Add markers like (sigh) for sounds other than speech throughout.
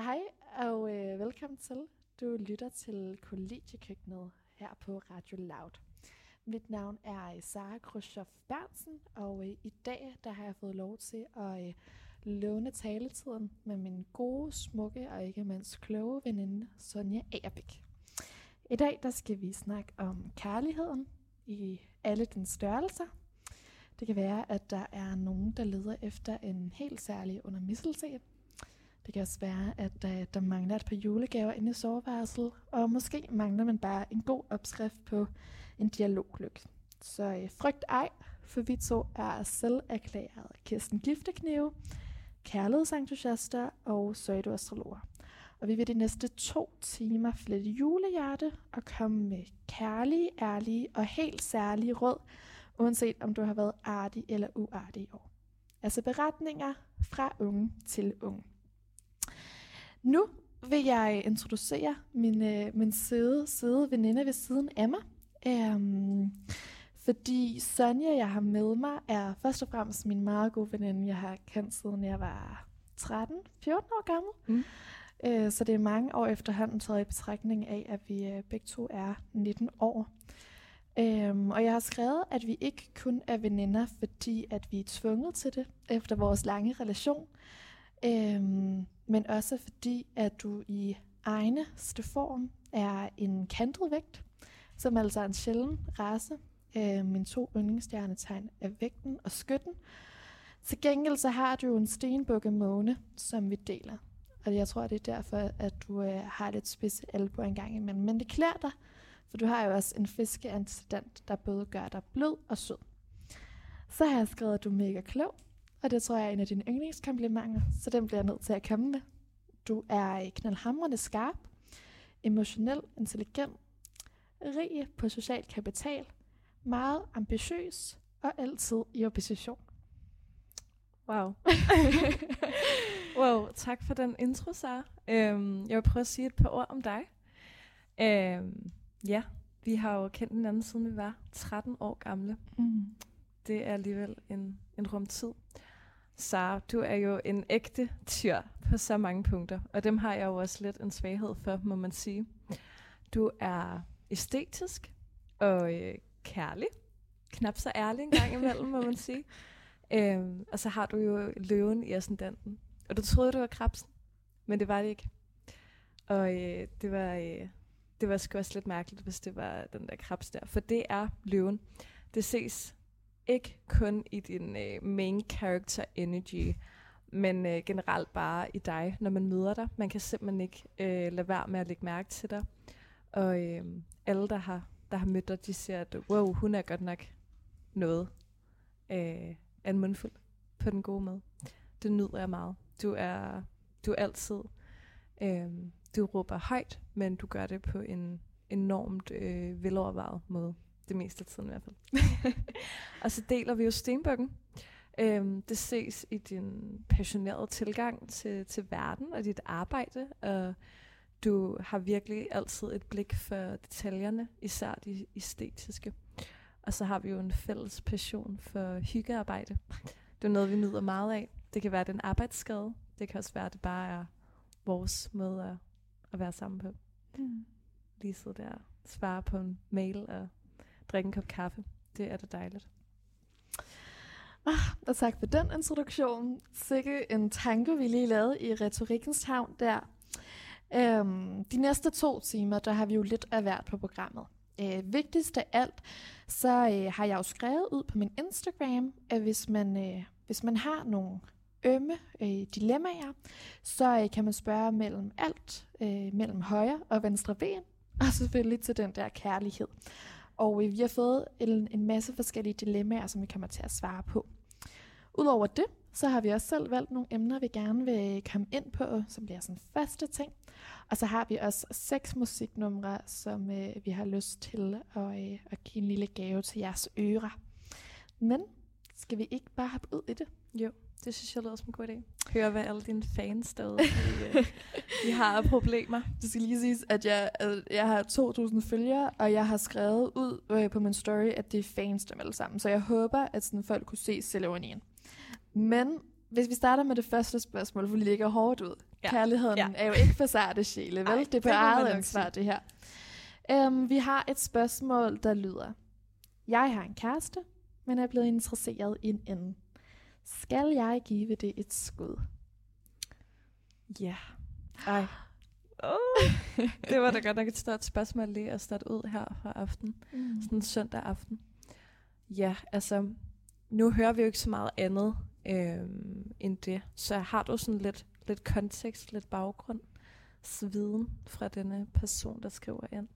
Hej og øh, velkommen til. Du lytter til Kollegiekøkkenet her på Radio Loud. Mit navn er øh, Sara Khrushchev Bernsen, og øh, i dag der har jeg fået lov til at øh, låne taletiden med min gode, smukke og ikke mindst kloge veninde Sonja Agerbæk. I dag der skal vi snakke om kærligheden i alle dens størrelser. Det kan være, at der er nogen, der leder efter en helt særlig under mistelten. Det kan også være, at øh, der, der mangler et par julegaver inde i soveværelset, og måske mangler man bare en god opskrift på en dialoglyk. Så øh, frygt ej, for vi to er selv erklæret Kirsten Gifteknive, kærlighedsentusiaster og søjdeastrologer. Og vi vil de næste to timer flette julehjerte og komme med kærlige, ærlige og helt særlige råd, uanset om du har været artig eller uartig i år. Altså beretninger fra unge til unge. Nu vil jeg introducere min, øh, min søde, søde veninde ved siden af mig. Um, fordi Sonja, jeg har med mig, er først og fremmest min meget gode veninde, jeg har kendt siden jeg var 13-14 år gammel. Mm. Uh, så det er mange år efterhånden taget i betragtning af, at vi uh, begge to er 19 år. Um, og jeg har skrevet, at vi ikke kun er veninder, fordi at vi er tvunget til det efter vores lange relation. Um, men også fordi, at du i egneste form er en kantet vægt, som altså er en sjælden race. Øh, mine to yndlingsstjernetegn er vægten og skytten. Til gengæld så har du en stenbukke måne, som vi deler. Og jeg tror, det er derfor, at du øh, har lidt spidse albuer en gang imellem. Men det klæder dig, for du har jo også en fiskeantecedent, der både gør dig blød og sød. Så har jeg skrevet, at du er mega klog, og det tror jeg er en af dine yndlingskomplimenter, så den bliver jeg nødt til at komme med. Du er knaldhamrende skarp, emotionel, intelligent, rig på social kapital, meget ambitiøs og altid i opposition. Wow. (laughs) wow, tak for den intro, Sara. Øhm, jeg vil prøve at sige et par ord om dig. Øhm, ja, vi har jo kendt hinanden siden vi var 13 år gamle. Mm. Det er alligevel en, en rumtid. Sara, du er jo en ægte tyr på så mange punkter, og dem har jeg jo også lidt en svaghed for, må man sige. Du er æstetisk og øh, kærlig, knap så ærlig en gang imellem, må man sige. (laughs) Øhm, og så har du jo løven i ascendanten. Og du troede, du var krabsen, men det var det ikke. Og øh, det var... Øh, det var sgu også lidt mærkeligt, hvis det var den der krabs der. For det er løven. Det ses ikke kun i din øh, main character energy, men øh, generelt bare i dig, når man møder dig. Man kan simpelthen ikke øh, lade være med at lægge mærke til dig. Og øh, alle, der har, der har mødt dig, de ser, at wow, hun er godt nok noget øh, af en mundfuld på den gode måde. Det nyder jeg meget. Du er, du er altid, øh, du råber højt, men du gør det på en enormt øh, velovervejet måde det meste af tiden i hvert fald. (laughs) og så deler vi jo stenbukken. Øhm, det ses i din passionerede tilgang til, til verden og dit arbejde, og du har virkelig altid et blik for detaljerne, især de æstetiske. Og så har vi jo en fælles passion for hyggearbejde. Det er noget, vi nyder meget af. Det kan være den arbejdsskade. Det kan også være, at det bare er vores måde at, at være sammen på. Mm. Lige sidde der svare på en mail og drikke en kop kaffe. Det er da dejligt. Ah, og tak for den introduktion. Sikke en tanke, vi lige lavede i retorikkens havn der. Øhm, de næste to timer, der har vi jo lidt af hvert på programmet. Øh, vigtigst af alt, så øh, har jeg jo skrevet ud på min Instagram, at hvis man, øh, hvis man har nogle ømme øh, dilemmaer, så øh, kan man spørge mellem alt, øh, mellem højre og venstre ben, og selvfølgelig til den der kærlighed. Og øh, vi har fået en, en masse forskellige dilemmaer, som vi kommer til at svare på. Udover det, så har vi også selv valgt nogle emner, vi gerne vil komme ind på, som bliver sådan første ting. Og så har vi også seks musiknumre, som øh, vi har lyst til at, øh, at give en lille gave til jeres ører. Men skal vi ikke bare hoppe ud i det? Jo. Det synes jeg lyder som en god idé. Høre, hvad alle dine fans derude de, øh, (laughs) de har problemer. Det skal lige siges, at jeg, at jeg har 2.000 følgere, og jeg har skrevet ud øh, på min story, at det er fans, dem alle sammen. Så jeg håber, at sådan folk kunne se ceremonien. Men hvis vi starter med det første spørgsmål, for det ligger hårdt ud. Ja. Kærligheden Ja. er jo ikke for sarte sjæle, vel? Ej, det er på eget ansvar, det her. Um, vi har et spørgsmål, der lyder. Jeg har en kæreste, men er blevet interesseret i en anden. Skal jeg give det et skud? Ja. Ej. Oh, (laughs) det var da godt nok et stort spørgsmål lige at starte ud her fra aften. Mm. Sådan en søndag aften. Ja, altså, nu hører vi jo ikke så meget andet øhm, end det. Så har du sådan lidt, lidt kontekst, lidt baggrund, viden fra denne person, der skriver ind?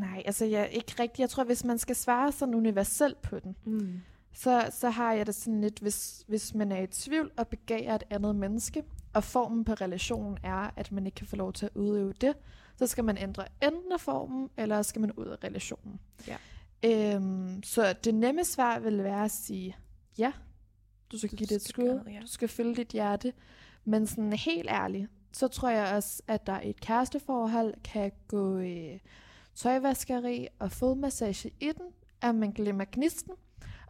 Nej, altså jeg ikke rigtigt. Jeg tror, hvis man skal svare sådan universelt på den, Mm. Så, så har jeg det sådan lidt, hvis, hvis man er i tvivl og begærer et andet menneske, og formen på relationen er, at man ikke kan få lov til at udøve det, så skal man ændre enten af formen, eller skal man ud af relationen. Ja. Øhm, så det nemme svar vil være at sige, ja, du skal Du give det et skud, ja. du skal følge dit hjerte, men sådan helt ærligt, så tror jeg også, at der i et kæresteforhold kan gå øh, tøjvaskeri og fodmassage i den, at man glemmer gnisten,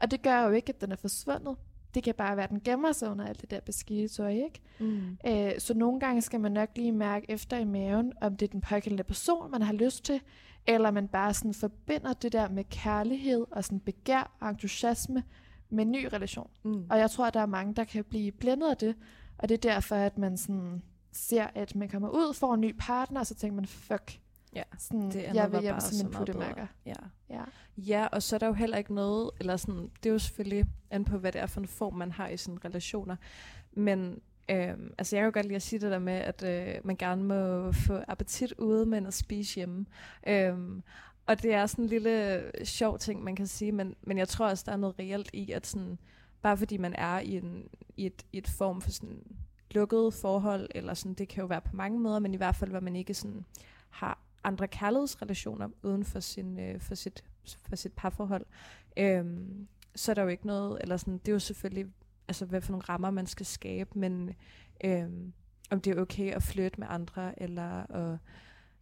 og det gør jo ikke, at den er forsvundet. Det kan bare være, at den gemmer sig under alt det der beskidte tøj, ikke? Mm. Øh, så nogle gange skal man nok lige mærke efter i maven, om det er den pågældende person, man har lyst til, eller man bare sådan forbinder det der med kærlighed og sådan begær og entusiasme med en ny relation. Mm. Og jeg tror, at der er mange, der kan blive blændet af det, og det er derfor, at man sådan ser, at man kommer ud, får en ny partner, og så tænker man, fuck, Ja, sådan, det jeg vil hjem meget bedre. puttemærker. Ja. Ja. Ja, og så er der jo heller ikke noget, eller sådan, det er jo selvfølgelig an på, hvad det er for en form, man har i sine relationer. Men øhm, altså jeg kan jo godt lide at sige det der med, at øh, man gerne må få appetit ude, men at spise hjemme. Øhm, og det er sådan en lille sjov ting, man kan sige, men, men jeg tror også, der er noget reelt i, at sådan, bare fordi man er i, en, i, et, i et form for sådan lukket forhold, eller sådan, det kan jo være på mange måder, men i hvert fald, hvor man ikke sådan har andre kærlighedsrelationer uden for, sin, øh, for, sit, for sit parforhold, øhm, så er der jo ikke noget, eller sådan, det er jo selvfølgelig, altså hvad for nogle rammer man skal skabe, men øhm, om det er okay at flytte med andre, eller at,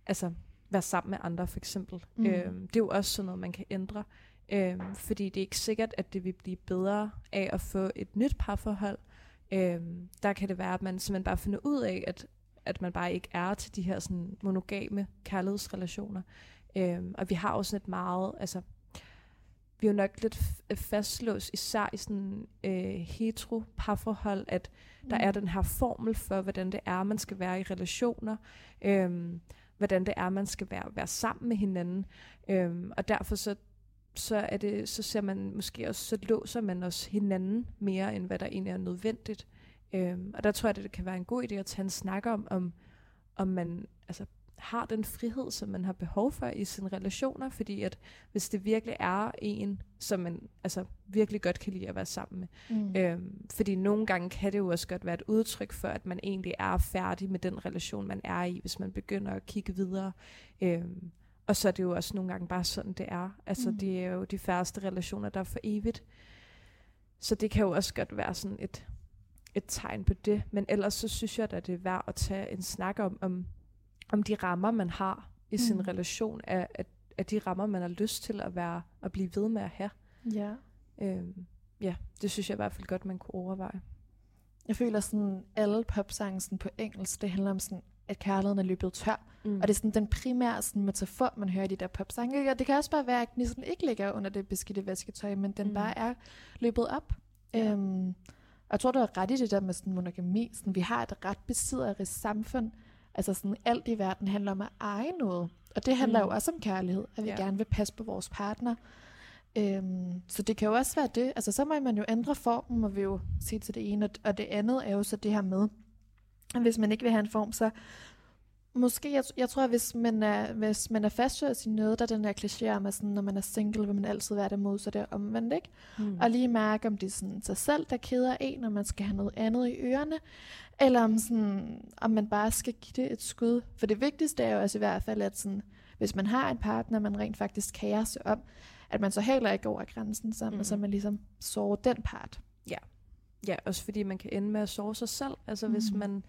altså, være sammen med andre for eksempel. Mm. Øhm, det er jo også sådan noget, man kan ændre, øhm, fordi det er ikke sikkert, at det vil blive bedre af at få et nyt parforhold. Øhm, der kan det være, at man simpelthen bare finder ud af, at at man bare ikke er til de her sådan monogame kærlighedsrelationer. Øhm, og vi har jo sådan et meget, altså, vi er jo nok lidt f- fastlåst, især i sådan øh, hetero parforhold, at der Mm. er den her formel for, hvordan det er, man skal være i relationer, øhm, hvordan det er, man skal være, være sammen med hinanden. Øhm, og derfor så, så, er det, så ser man måske også, så låser man også hinanden mere, end hvad der egentlig er nødvendigt. Øhm, og der tror jeg, at det kan være en god idé at tage en snak om, om, om man altså, har den frihed, som man har behov for i sine relationer, fordi at hvis det virkelig er en, som man altså, virkelig godt kan lide at være sammen med, Mm. Øhm, fordi nogle gange kan det jo også godt være et udtryk for, at man egentlig er færdig med den relation, man er i, hvis man begynder at kigge videre. Øhm, og så er det jo også nogle gange bare sådan, det er. Altså, mm. det er jo de færreste relationer, der er for evigt. Så det kan jo også godt være sådan et, et tegn på det. Men ellers så synes jeg, at det er værd at tage en snak om, om, om de rammer, man har i sin Mm. relation, er, at, at de rammer, man har lyst til at være at blive ved med at have. Ja. Øhm, ja, det synes jeg i hvert fald godt, man kunne overveje. Jeg føler sådan, alle popsange sådan på engelsk, det handler om sådan, at kærligheden er løbet tør. Mm. Og det er sådan den primære sådan, metafor, man hører i de der popsange. Og det kan også bare være, at gnisten ikke ligger under det beskidte vasketøj, men den Mm. bare er løbet op. Ja. Øhm, og jeg tror, du har ret i det der med sådan monogami. Sådan, vi har et ret besidderisk samfund. Altså sådan, alt i verden handler om at eje noget. Og det handler Mm. jo også om kærlighed, at vi Ja. gerne vil passe på vores partner. Øhm, så det kan jo også være det. Altså så må man jo ændre formen, må vi jo sige til det ene. Og- Og det andet er jo så det her med, at hvis man ikke vil have en form, så måske, jeg, jeg tror, at hvis man er, hvis man er fastlåst i noget, der er den her kliché om, at sådan, når man er single, vil man altid være det mod, så det er omvendt, ikke? Mm. Og lige mærke, om det er sådan sig selv, der keder en, og man skal have noget andet i ørerne, eller om, sådan, om man bare skal give det et skud. For det vigtigste er jo også i hvert fald, at sådan, hvis man har en partner, man rent faktisk kærer sig om, at man så heller ikke over grænsen sammen, mm. Så man ligesom sårer den part. Ja, også fordi man kan ende med at sove sig selv. Altså mm. hvis Mm. man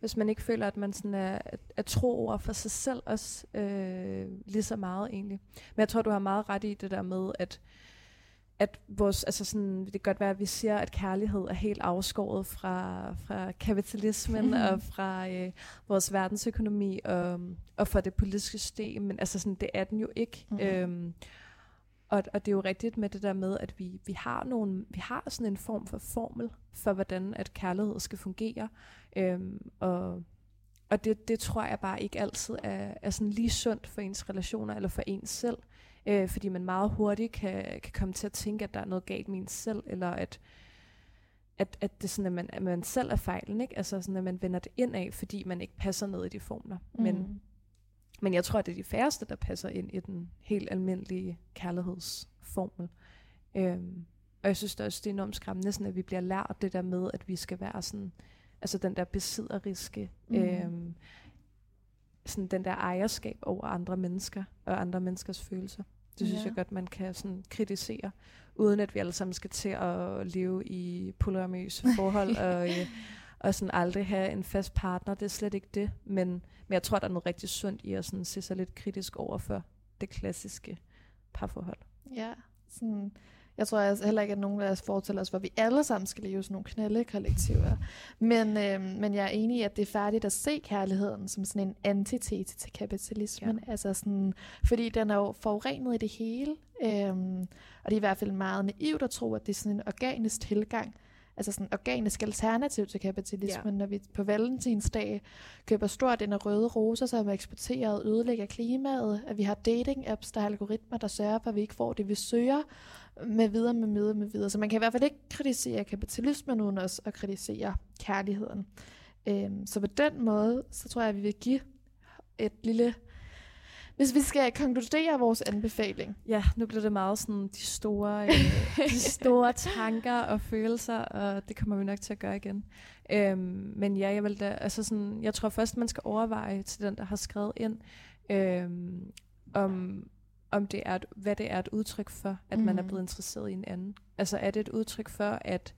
hvis man ikke føler, at man sådan er, er, tro over for sig selv også øh, lige så meget egentlig. Men jeg tror, du har meget ret i det der med, at at vores, altså sådan, det kan godt være, at vi siger, at kærlighed er helt afskåret fra, fra kapitalismen (laughs) og fra øh, vores verdensøkonomi og, og fra det politiske system, men altså sådan, det er den jo ikke. Mm. Øhm, og, og det er jo rigtigt med det der med, at vi, vi har nogle, vi har sådan en form for formel for, hvordan at kærlighed skal fungere. Øhm, og og det, det tror jeg bare ikke altid er, er sådan lige sundt for ens relationer eller for ens selv. Øh, fordi man meget hurtigt kan, kan komme til at tænke, at der er noget galt med ens selv, eller at, at, at det er sådan, at man, at man selv er fejlen, ikke? Altså sådan, at man vender det ind af, fordi man ikke passer ned i de formler. Mm. Men, men jeg tror, at det er de færreste, der passer ind i den helt almindelige kærlighedsformel. Øhm, og jeg synes det også, det er enormt skræmmende, sådan, at vi bliver lært det der med, at vi skal være sådan, altså den der besidderiske, mm. øhm, sådan den der ejerskab over andre mennesker og andre menneskers følelser. Det synes ja. jeg godt, man kan sådan kritisere, uden at vi alle sammen skal til at leve i polyamøse forhold (laughs) og, øh, og sådan aldrig have en fast partner. Det er slet ikke det. Men, men jeg tror, der er noget rigtig sundt i at sådan se sig lidt kritisk over for det klassiske parforhold. Ja, sådan jeg tror altså heller ikke, at nogen af os fortæller os, hvor vi alle sammen skal leve sådan nogle knaldekollektiver. Men, øh, men jeg er enig i, at det er færdigt at se kærligheden som sådan en antitese til kapitalismen. Ja. Altså sådan, fordi den er jo forurenet i det hele. Øh, og det er i hvert fald meget naivt at tro, at det er sådan en organisk tilgang altså sådan organisk alternativ til kapitalismen, ja. når vi på valentinsdag køber stort ind af røde roser, som er eksporteret og ødelægger klimaet, at vi har dating-apps, der har algoritmer, der sørger for, at vi ikke får det, vi søger, med videre, med videre, med videre. Så man kan i hvert fald ikke kritisere kapitalismen uden også at kritisere kærligheden. Øhm, så på den måde, så tror jeg, at vi vil give et lille hvis vi skal konkludere vores anbefaling. Ja, nu bliver det meget sådan de store, øh, de (laughs) store tanker og følelser, og det kommer vi nok til at gøre igen. Øhm, men ja, jeg vil da, altså sådan, jeg tror først, man skal overveje til den, der har skrevet ind, øhm, om, om det er, hvad det er et udtryk for, at mm. man er mm. blevet interesseret i en anden. Altså er det et udtryk for, at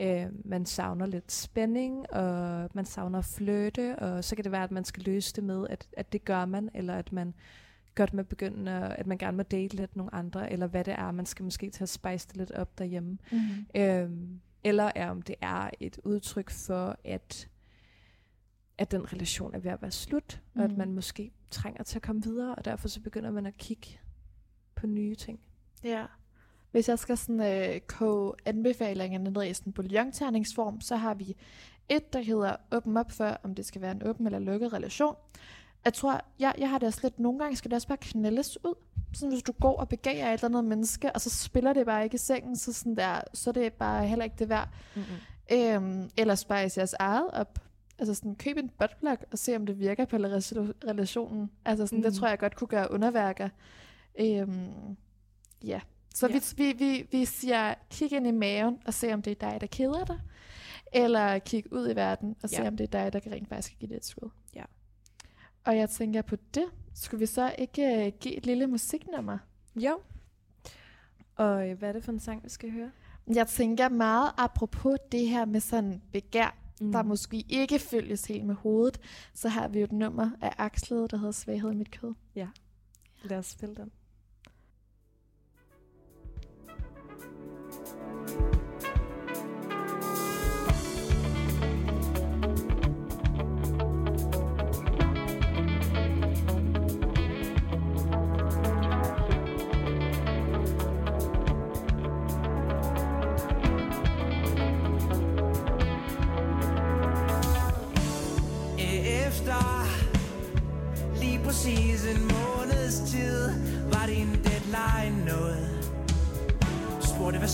øh, man savner lidt spænding, og man savner fløte, og så kan det være, at man skal løse det med, at, at det gør man, eller at man godt med begynde, at man gerne må date lidt nogle andre, eller hvad det er, man skal måske tage at spice det lidt op derhjemme. Mm. Øhm, eller er om det er et udtryk for, at at den relation er ved at være slut, mm. og at mm. man måske trænger til at komme videre, og derfor så begynder man at kigge på nye ting. Ja. Hvis jeg skal sådan øh, koge anbefalingerne ned i sådan bouillonterningsform, så har vi et, der hedder åben op for, om det skal være en åben eller lukket relation. Jeg tror, jeg, jeg har det også lidt, nogle gange skal det også bare knældes ud. Sådan hvis du går og begager et eller andet menneske, og så spiller det bare ikke i sengen, så, sådan der, så er det bare heller ikke det værd. Mm-hmm. Øhm, eller spice jeres eget op. Altså sådan, køb en buttplug og se, om det virker på relationen. Altså sådan, mm. det tror jeg godt kunne gøre underværker. Øhm, ja, så ja. vi, vi, vi, vi siger, kig ind i maven og se, om det er dig, der keder dig. Eller kig ud i verden og se, ja. om det er dig, der kan rent faktisk give det et skud. Ja. Og jeg tænker på det. Skulle vi så ikke uh, give et lille musiknummer? Jo. Og øh, hvad er det for en sang, vi skal høre? Jeg tænker meget apropos det her med sådan begær, mm. der måske ikke følges helt med hovedet, så har vi jo et nummer af Axlede, der hedder Svaghed i mit kød. Ja, lad os spille den.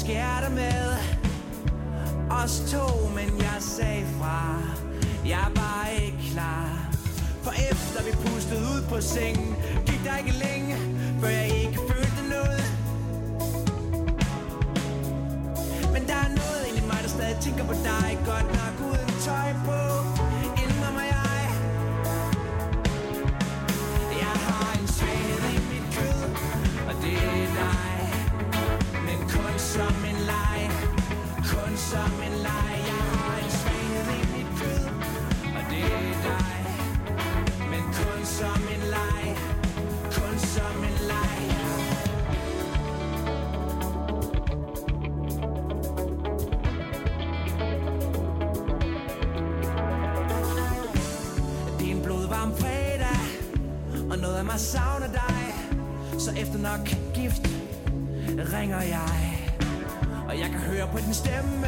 Spurgte, hvad sker der med Os to, men jeg sagde fra. Jeg var ikke klar. For efter vi pustede ud på sengen Og noget savner dig Så efter nok gift ringer jeg. Og jeg kan høre på din stemme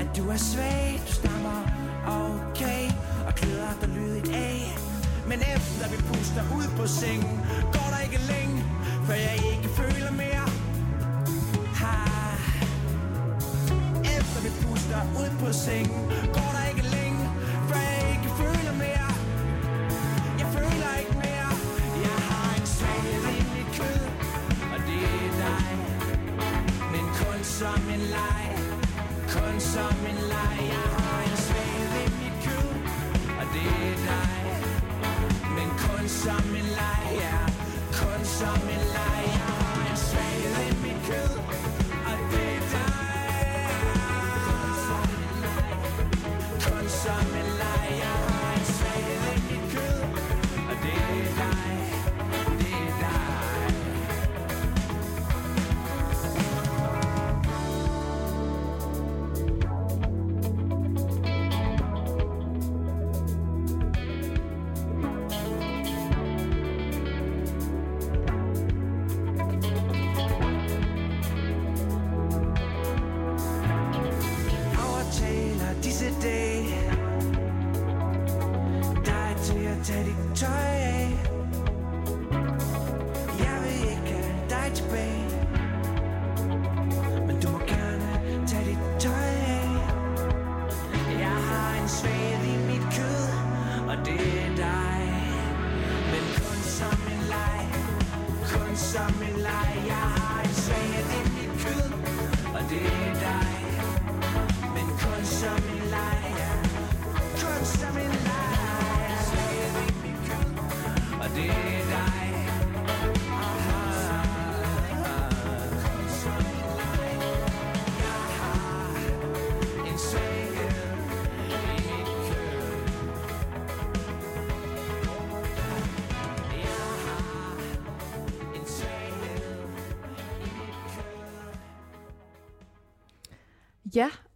At du er svag, du stammer okay. Og klæder dig lydigt af. Men efter vi puster ud på sengen Går der ikke længe Før jeg ikke føler mere. Ha. Efter vi puster ud på sengen Går der som en leg Ja, kun som en leg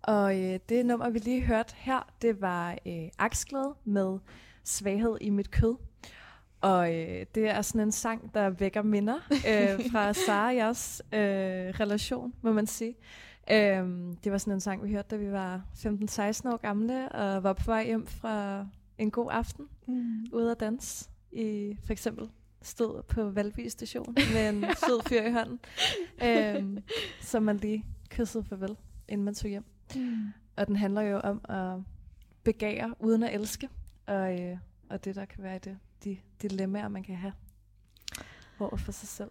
og øh, det nummer, vi lige hørte her, det var øh, Aksglæde med Svaghed i mit kød. Og øh, det er sådan en sang, der vækker minder (laughs) øh, fra Sara og jeres øh, relation, må man sige. Øh, det var sådan en sang, vi hørte, da vi var 15-16 år gamle, og var på vej hjem fra en god aften Mm. ude at danse. I for eksempel stod på Valby station med en (laughs) sød fyr i hånden, øh, som man lige kyssede farvel, inden man tog hjem. Mm. Og den handler jo om at begære uden at elske, og, øh, og det der kan være det, de dilemmaer, man kan have over for sig selv.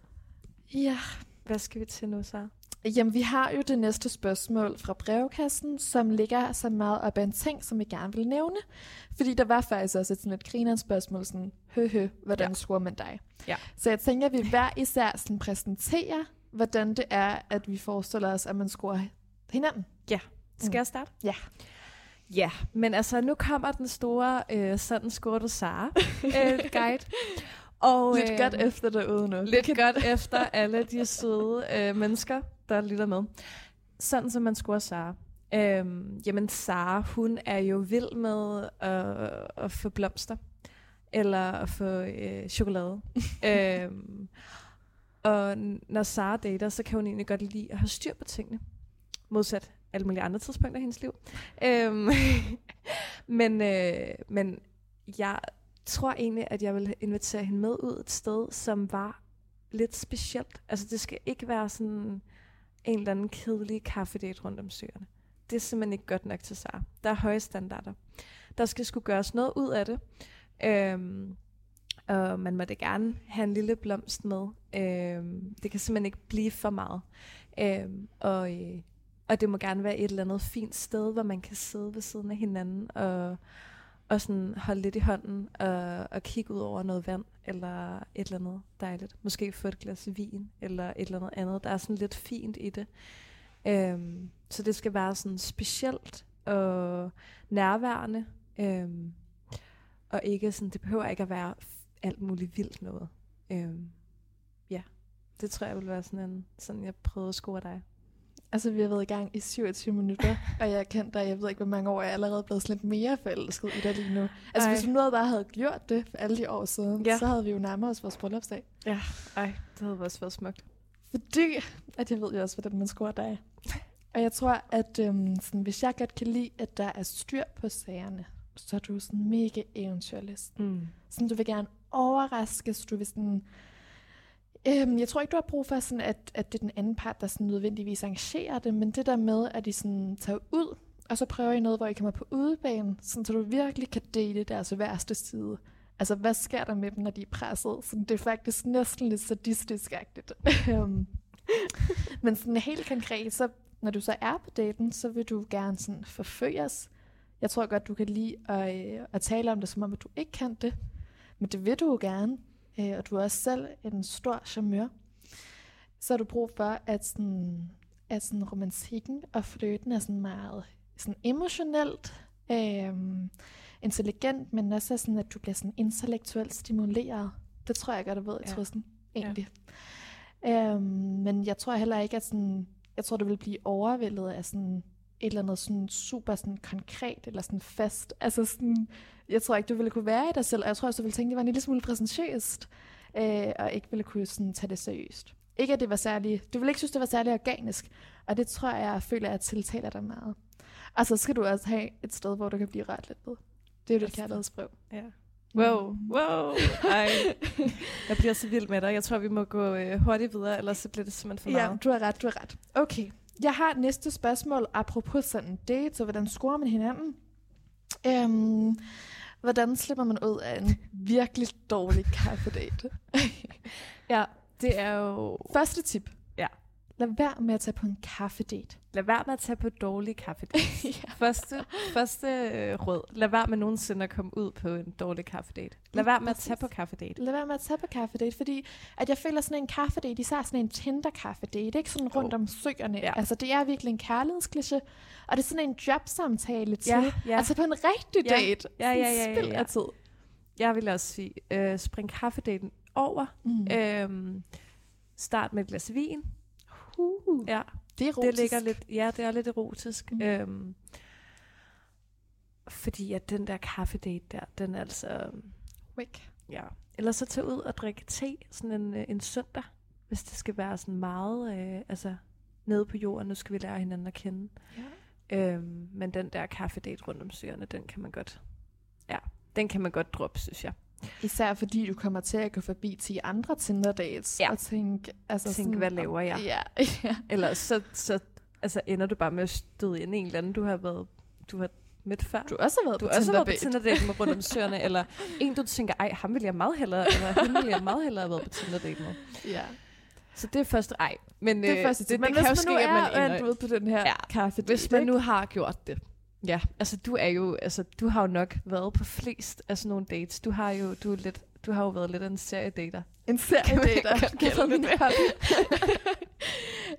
Ja, Hvad skal vi til nu, så? Jamen, vi har jo det næste spørgsmål fra brevkassen, som ligger så meget op ad en ting, som vi gerne vil nævne. Fordi der var faktisk også et sådan et grinerende spørgsmål, sådan, hø, hø, hvordan Ja. ja. scorer man dig? Ja. Så jeg tænker, at vi hver især sådan præsenterer, hvordan det er, at vi forestiller os, at man scorer hinanden. Skal jeg starte? Ja. Ja, men altså nu kommer den store øh, sådan du Sara (laughs) øh, guide. Og, Lidt øh, godt efter derude nu. Lidt godt efter alle de søde øh, mennesker, der lytter med. Sådan som man scorer Sara. Øhm, jamen Sara, hun er jo vild med at, at få blomster. Eller at få øh, chokolade. (laughs) øhm, og når Sara dater, så kan hun egentlig godt lide at have styr på tingene. Modsat alle mulige andre tidspunkter i hendes liv. Øhm, (laughs) men, øh, men jeg tror egentlig, at jeg vil invitere hende med ud et sted, som var lidt specielt. Altså det skal ikke være sådan en eller anden kedelig kaffedate rundt om søerne. Det er simpelthen ikke godt nok til Sara. Der er høje standarder. Der skal skulle gøres noget ud af det. Øhm, og man må da gerne have en lille blomst med. Øhm, det kan simpelthen ikke blive for meget. Øhm, og, øh, og det må gerne være et eller andet fint sted, hvor man kan sidde ved siden af hinanden og, og sådan holde lidt i hånden og, og kigge ud over noget vand eller et eller andet dejligt. Måske få et glas vin eller et eller andet andet. Der er sådan lidt fint i det. Øhm, så det skal være sådan specielt og nærværende. Øhm, og ikke sådan, det behøver ikke at være alt muligt vildt noget. Øhm, ja, det tror jeg vil være sådan en, sådan jeg prøvede at score dig. Altså, vi har været i gang i 27 minutter, og jeg kendt dig, jeg ved ikke, hvor mange år, jeg er allerede blevet lidt mere forelsket i dig lige nu. Altså, Ej. hvis vi nu bare havde gjort det for alle de år siden, Ja. så havde vi jo nærmere os vores bryllupsdag. Ja, ej, det havde også været smukt. Fordi, at jeg ved jo også, hvordan man scorer dig. Og jeg tror, at øhm, sådan, hvis jeg godt kan lide, at der er styr på sagerne, så er du sådan mega eventyrlist. Mm. Sådan, du vil gerne overraskes, du vil sådan... Øhm, jeg tror ikke, du har brug for, sådan, at, at det er den anden part, der sådan nødvendigvis arrangerer det, men det der med, at de sådan tager ud, og så prøver I noget, hvor I kommer på udebane, sådan, så du virkelig kan dele deres værste side. Altså, hvad sker der med dem, når de er presset? Sådan, det er faktisk næsten lidt sadistisk-agtigt. (laughs) Øhm, men sådan helt konkret, så når du så er på daten, så vil du gerne sådan forføres. Jeg tror godt, du kan lide at, øh, at tale om det, som om at du ikke kan det. Men det vil du jo gerne, øh, og du er også selv en stor charmeur. Så har du brug for, at, sådan, at sådan romantikken og fløten er sådan meget sådan emotionelt, øh, intelligent, men også sådan, at du bliver sådan intellektuelt stimuleret. Det tror jeg godt, du ved, Ja. ja. sådan, egentlig. Ja. Øhm, men jeg tror heller ikke, at sådan, jeg tror, du vil blive overvældet af sådan et eller andet sådan super sådan konkret eller sådan fast. Altså sådan, jeg tror ikke, du ville kunne være i dig selv, og jeg tror også, du ville tænke, det var en lille smule præsentøst, øh, og ikke ville kunne sådan tage det seriøst. Ikke, at det var særlig, du ville ikke synes, det var særlig organisk, og det tror jeg, jeg føler, at jeg tiltaler dig meget. Og så skal du også have et sted, hvor du kan blive rørt lidt ved. Det er jo dit Altså, kærlighedsbrev. Ja. Wow, wow. Ej. Jeg bliver så vild med dig. Jeg tror, vi må gå øh, hurtigt videre, ellers så bliver det simpelthen for Ja, meget. du har ret, du har ret. Okay, jeg har næste spørgsmål, apropos sådan date, så hvordan scorer man hinanden? Øhm, hvordan slipper man ud af en virkelig dårlig kaffedate? (laughs) Ja, det er jo... Første tip. Ja. Lad være med at tage på en kaffedate. Lad være med at tage på dårlig kaffe. (laughs) ja. Første, første øh, råd. Lad være med nogensinde at komme ud på en dårlig kaffedate. Lad være med at tage på kaffedate. Lad være med at tage på kaffedate, fordi at jeg føler sådan en kaffedate, især sådan en Tinder-kaffedate, ikke sådan rundt Jo. om søerne. Ja. Altså det er virkelig en kærlighedskliché, og det er sådan en jobsamtale til Ja, ja. Altså på en rigtig Ja. date. Ja, ja, ja, ja, Spild ja. af tid. Jeg vil også sige, øh, spring kaffedaten over. Mm. Øhm, start med et glas vin. Uh, Ja, det er det erotisk. ligger lidt, ja, det er lidt erotisk. Mm. Øhm, fordi at den der kaffedate der, den er altså... Wake. Ja. Eller så tage ud og drikke te sådan en, øh, en søndag, hvis det skal være sådan meget, øh, altså nede på jorden, nu skal vi lære hinanden at kende. Ja. Øhm, men den der kaffedate rundt om søerne, den kan man godt, ja, den kan man godt droppe, synes jeg. Især fordi du kommer til at gå forbi 10 andre Tinder-dates Ja. og tænke... Altså Tænk, hvad laver jeg? Ja, ja. (laughs) Eller så, så altså ender du bare med at støde ind i en eller anden, du har været, du har mødt før. Du har også været Du på har også været på Tinder-date. Tinder-date med rundt om søerne, (laughs) eller en, du tænker, ej, ham vil jeg meget hellere, eller hende vil jeg meget hellere have været på Tinder-date med. Ja. Så det er første, ej. Men Det er øh, første det, tip. det, Men kan jo hvis ske, man nu at man er ender, ude på den her Ja. kaffedate, hvis man ikke? nu har gjort det. Ja, altså du er jo, altså du har jo nok været på flest af sådan nogle dates. Du har jo, du er lidt, du har jo været lidt af en seriedater. En seriedater. (laughs) Kan Kan det?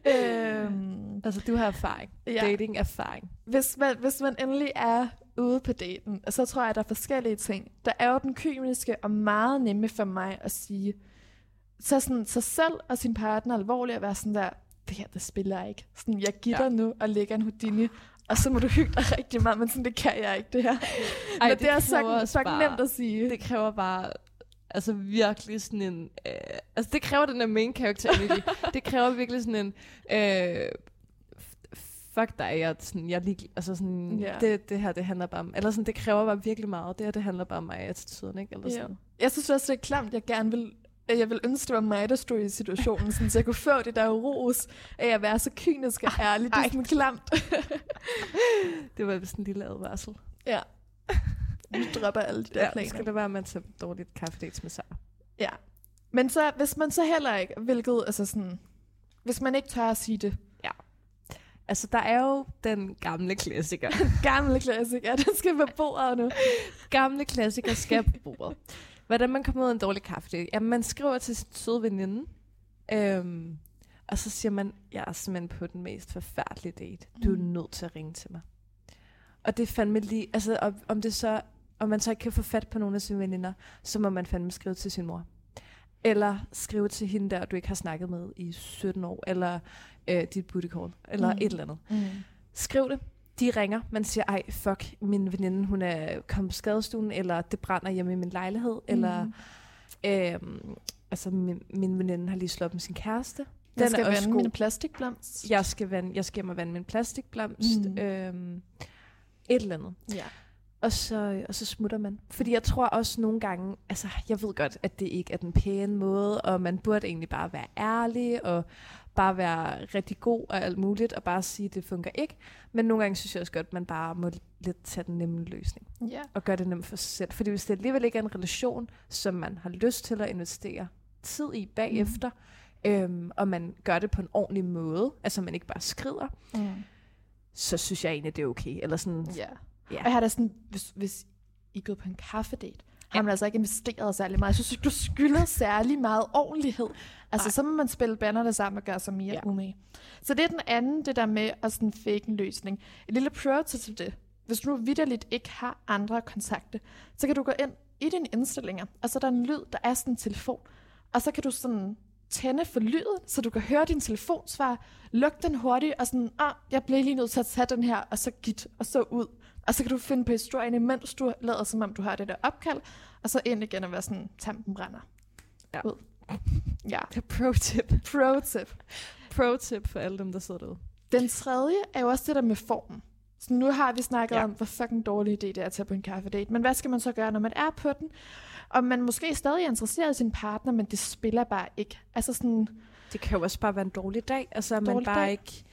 (laughs) øhm, Altså du har erfaring. ja. Dating erfaring. hvis, man, hvis man endelig er ude på daten, så tror jeg, at der er forskellige ting. Der er jo den kyniske og meget nemme for mig at sige, så sådan sig selv og sin partner alvorligt at være sådan der, det her, det spiller jeg ikke. Sådan, jeg giver Ja. nu og lægger en Houdini, og så må du hygge dig rigtig meget, men sådan, det kan jeg ikke, det her. Ej, men det, er så, så også nemt at sige. Det kræver bare altså virkelig sådan en... Øh, altså det kræver den der main character energy. (laughs) det kræver virkelig sådan en... Øh, fuck dig, jeg, sådan, jeg lige, altså sådan, Ja. det, det her, det handler bare om, eller sådan, det kræver bare virkelig meget, det her, det handler bare om mig, attituden, ikke? Eller sådan. Jeg synes også, det er klamt. Jeg gerne vil jeg vil ønske, det var mig, der stod i situationen, sådan, så jeg kunne få det der ros af at være så kynisk og ærlig. Det er sådan klamt. (laughs) Det var sådan en lille advarsel. ja. Nu dropper alle de der Ja, planer. skal det være at tage dårligt kaffedates med sig. Ja. Men så, hvis man så heller ikke, hvilket, altså sådan, hvis man ikke tør at sige det, Altså, der er jo den gamle klassiker. (laughs) gamle klassiker, den skal på bordet nu. gamle klassiker skal på bordet. Hvordan man kommer ud af en dårlig kaffe. Jamen, man skriver til sin søde veninde, øhm, og så siger man, jeg er simpelthen på den mest forfærdelige date. Du er Mm. nødt til at ringe til mig. Og det fandme lige, altså om, om det så, om man så ikke kan få fat på nogle af sine veninder, så må man fandme skrive til sin mor. Eller skrive til hende der, du ikke har snakket med i 17 år, eller øh, dit booty call, eller mm. et eller andet. Mm. Skriv det. De ringer. Man siger, ej, fuck, min veninde, hun er kommet på skadestuen, eller det brænder hjemme i min lejlighed, mm. eller øhm, altså, min, min veninde har lige slået op med sin kæreste. Jeg Den skal er vande god. min plastikblomst. Jeg skal, vande, jeg skal hjem og vande min plastikblomst. Mm. Øhm, et eller andet. Ja. Og så, og så smutter man. Fordi jeg tror også nogle gange, altså jeg ved godt, at det ikke er den pæne måde, og man burde egentlig bare være ærlig, og bare være rigtig god og alt muligt, og bare sige, at det fungerer ikke. Men nogle gange synes jeg også godt, at man bare må lidt tage den nemme løsning, ja. og gøre det nemt for sig selv. Fordi hvis det alligevel ikke er en relation, som man har lyst til at investere tid i bagefter, mm. øhm, og man gør det på en ordentlig måde, altså man ikke bare skrider, Mm. så synes jeg egentlig, det er okay. Eller sådan, Ja. Ja. Og jeg har da sådan, hvis, hvis I gået på en kaffedate, har man altså ikke investeret særlig meget. Jeg synes ikke, du skylder særlig meget ordentlighed. Altså, Nej. så må man spille bannerne sammen og gøre sig mere Ja. umage. Så det er den anden, det der med at sådan fake en løsning. Et lille pro til det. Hvis du vidderligt ikke har andre kontakte, så kan du gå ind i dine indstillinger, og så er der en lyd, der er sådan en telefon. Og så kan du sådan tænde for lyden, så du kan høre din telefonsvar, lukke den hurtigt, og sådan, ah, jeg bliver lige nødt til at tage den her, og så git, og så ud. Og så kan du finde på historien, imens du lader som om du har det der opkald, og så ind igen og være sådan, tampen brænder. Ja. Ud. Ja, pro tip. pro tip. Pro tip for alle dem, der sidder derude. Den tredje er jo også det der med formen. Så nu har vi snakket Ja. om, hvor fucking dårlig idé det er at tage på en kaffedate. Men hvad skal man så gøre, når man er på den? Og man måske stadig er interesseret i sin partner, men det spiller bare ikke. Altså sådan, Det kan jo også bare være en dårlig dag, altså at man Dårlig bare dag. ikke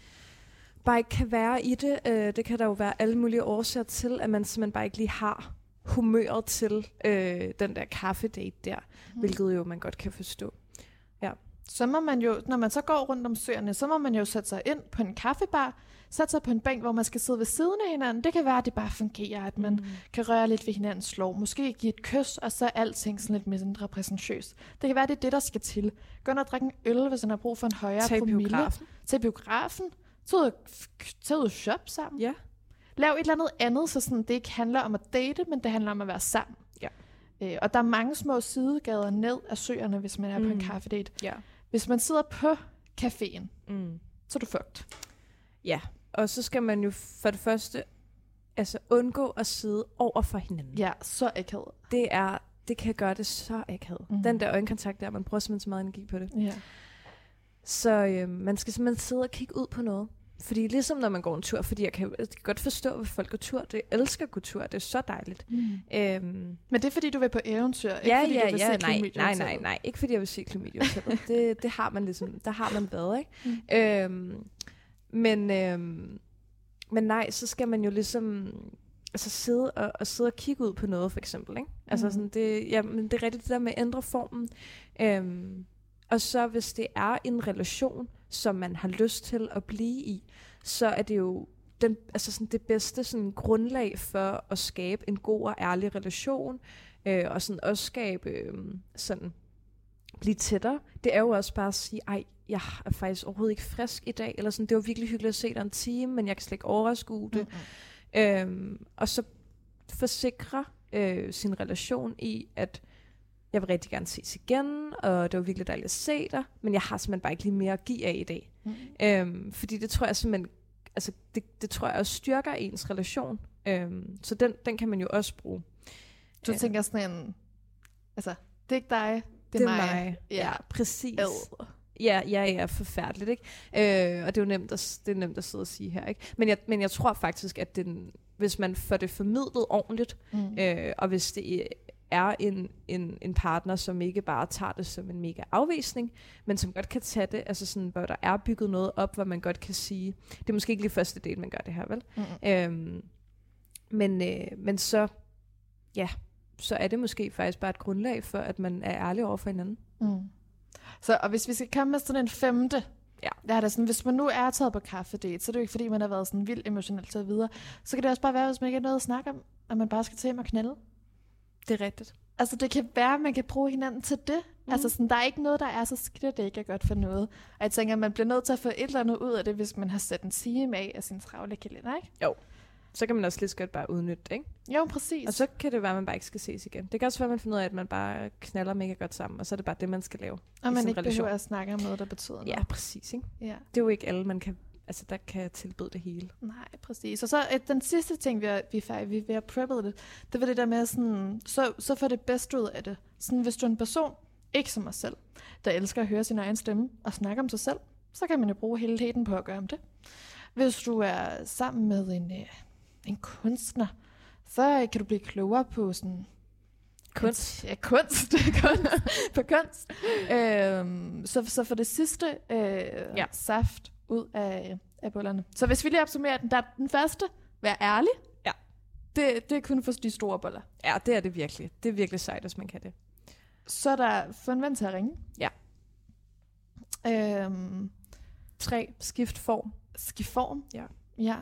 bare ikke kan være i det. Øh, det kan der jo være alle mulige årsager til, at man simpelthen bare ikke lige har humøret til øh, den der kaffedate der, mm. hvilket jo man godt kan forstå. så må man jo, når man så går rundt om søerne, så må man jo sætte sig ind på en kaffebar, sætte sig på en bænk, hvor man skal sidde ved siden af hinanden. Det kan være, at det bare fungerer, at man mm. kan røre lidt ved hinandens slår. Måske give et kys, og så er alting sådan lidt mindre præsentøst. Det kan være, det er det, der skal til. Gå ind og drikke en øl, hvis han har brug for en højere Tag promille. biografen. Til biografen. Tag ud, tag ud og shop sammen. Ja. Lav et eller andet andet, så sådan, det ikke handler om at date, men det handler om at være sammen. Ja. Øh, og der er mange små sidegader ned af søerne, hvis man er mm. på en Mm. kaffedate. Ja. Hvis man sidder på caféen, Mm. så er du fucked. Ja, og så skal man jo for det første altså undgå at sidde over for hinanden. Ja, så akavet. Det er det kan gøre det så akavet. Mm. Den der øjenkontakt der, man bruger simpelthen så meget energi på det. Ja. Så øh, man skal simpelthen sidde og kigge ud på noget. Fordi ligesom når man går en tur, fordi jeg kan, jeg kan godt forstå, at folk går tur. Det elsker at gå tur, det er så dejligt. Mm. Øhm, Men det er fordi, du vil på eventyr, ikke ja, fordi ja, du vil ja, se nej, nej, nej, nej. Ikke fordi jeg vil se klamydia (laughs) det, det har man ligesom, der har man været, ikke? Mm. Øhm, men, øhm, men nej, så skal man jo ligesom altså sidde og, og sidde og kigge ud på noget, for eksempel. Ikke? Altså Mhm. sådan, det, ja, men det er rigtigt det der med at ændre formen. Øhm, og så hvis det er en relation, som man har lyst til at blive i, så er det jo den, altså sådan det bedste sådan grundlag for at skabe en god og ærlig relation, øh, og sådan også skabe øh, sådan blive tættere. Det er jo også bare at sige, ej, jeg er faktisk overhovedet ikke frisk i dag, eller sådan, det var virkelig hyggeligt at se dig en time, men jeg kan slet ikke overskue det. Mm-mm. Øhm, og så forsikre øh, sin relation i, at jeg vil rigtig gerne ses igen, og det var virkelig dejligt at se dig, men jeg har simpelthen bare ikke lige mere at give af i dag. Mm. Øhm, fordi det tror jeg simpelthen, altså det, det tror jeg også styrker ens relation. Øhm, så den, den kan man jo også bruge. Du Ja. tænker sådan en... Altså, det er ikke dig, det er, Det er mig. mig. Ja. Ja, præcis. Ad. Ja, ja, ja, forfærdeligt, ikke? Øh, og det er jo nemt at, det er nemt at sidde og sige her, ikke? Men jeg, men jeg tror faktisk, at den, hvis man får det formidlet ordentligt, Mm. øh, og hvis det er en, en, en partner, som ikke bare tager det som en mega afvisning, men som godt kan tage det, altså sådan, hvor der er bygget noget op, hvor man godt kan sige, det er måske ikke lige første del, man gør det her, vel? Mm. Øhm, men, øh, men så, ja, så er det måske faktisk bare et grundlag for, at man er ærlig over for hinanden. Mm. Så, og hvis vi skal komme med sådan en femte, Ja. der er det sådan, hvis man nu er taget på kaffedate, så er det jo ikke fordi, man har været sådan vildt emotionelt til videre. Så kan det også bare være, hvis man ikke har noget at snakke om, at man bare skal til hjem og. Det er rigtigt. Altså, det kan være, at man kan bruge hinanden til det. Mm. Altså, sådan, der er ikke noget, der er så skidt, at det ikke er godt for noget. Og jeg tænker, at man bliver nødt til at få et eller andet ud af det, hvis man har sat en time af af sin travle kalender, ikke? Jo. Så kan man også lige så godt bare udnytte ikke? Jo, præcis. Og så kan det være, at man bare ikke skal ses igen. Det kan også være, at man finder ud af, at man bare knaller mega godt sammen, og så er det bare det, man skal lave. og man ikke relation. behøver at snakke om noget, der betyder noget. Ja, præcis. Ikke? ja. Det er jo ikke alle, man kan, altså, der kan tilbyde det hele. Nej, præcis. Og så øh, den sidste ting, vi er, vi færdige, vi er ved at preppe det, det var det der med sådan, så, så får det bedste ud af det. Sådan, hvis du er en person, ikke som mig selv, der elsker at høre sin egen stemme og snakke om sig selv, så kan man jo bruge hele tiden på at gøre om det. Hvis du er sammen med en, øh, en kunstner, så kan du blive klogere på sådan Kunst. Ja, kunst. (laughs) kunst. på kunst. Øhm, så, så for det sidste øh, ja. saft ud af, af bollerne. Så hvis vi lige opsummerer den, der er den første, vær ærlig. Ja. Det, det er kun for de store boller. Ja, det er det virkelig. Det er virkelig sejt, hvis man kan det. Så er der få en ven til at ringe. Ja. Øhm, 3. Skift form. skift form. Ja. Ja.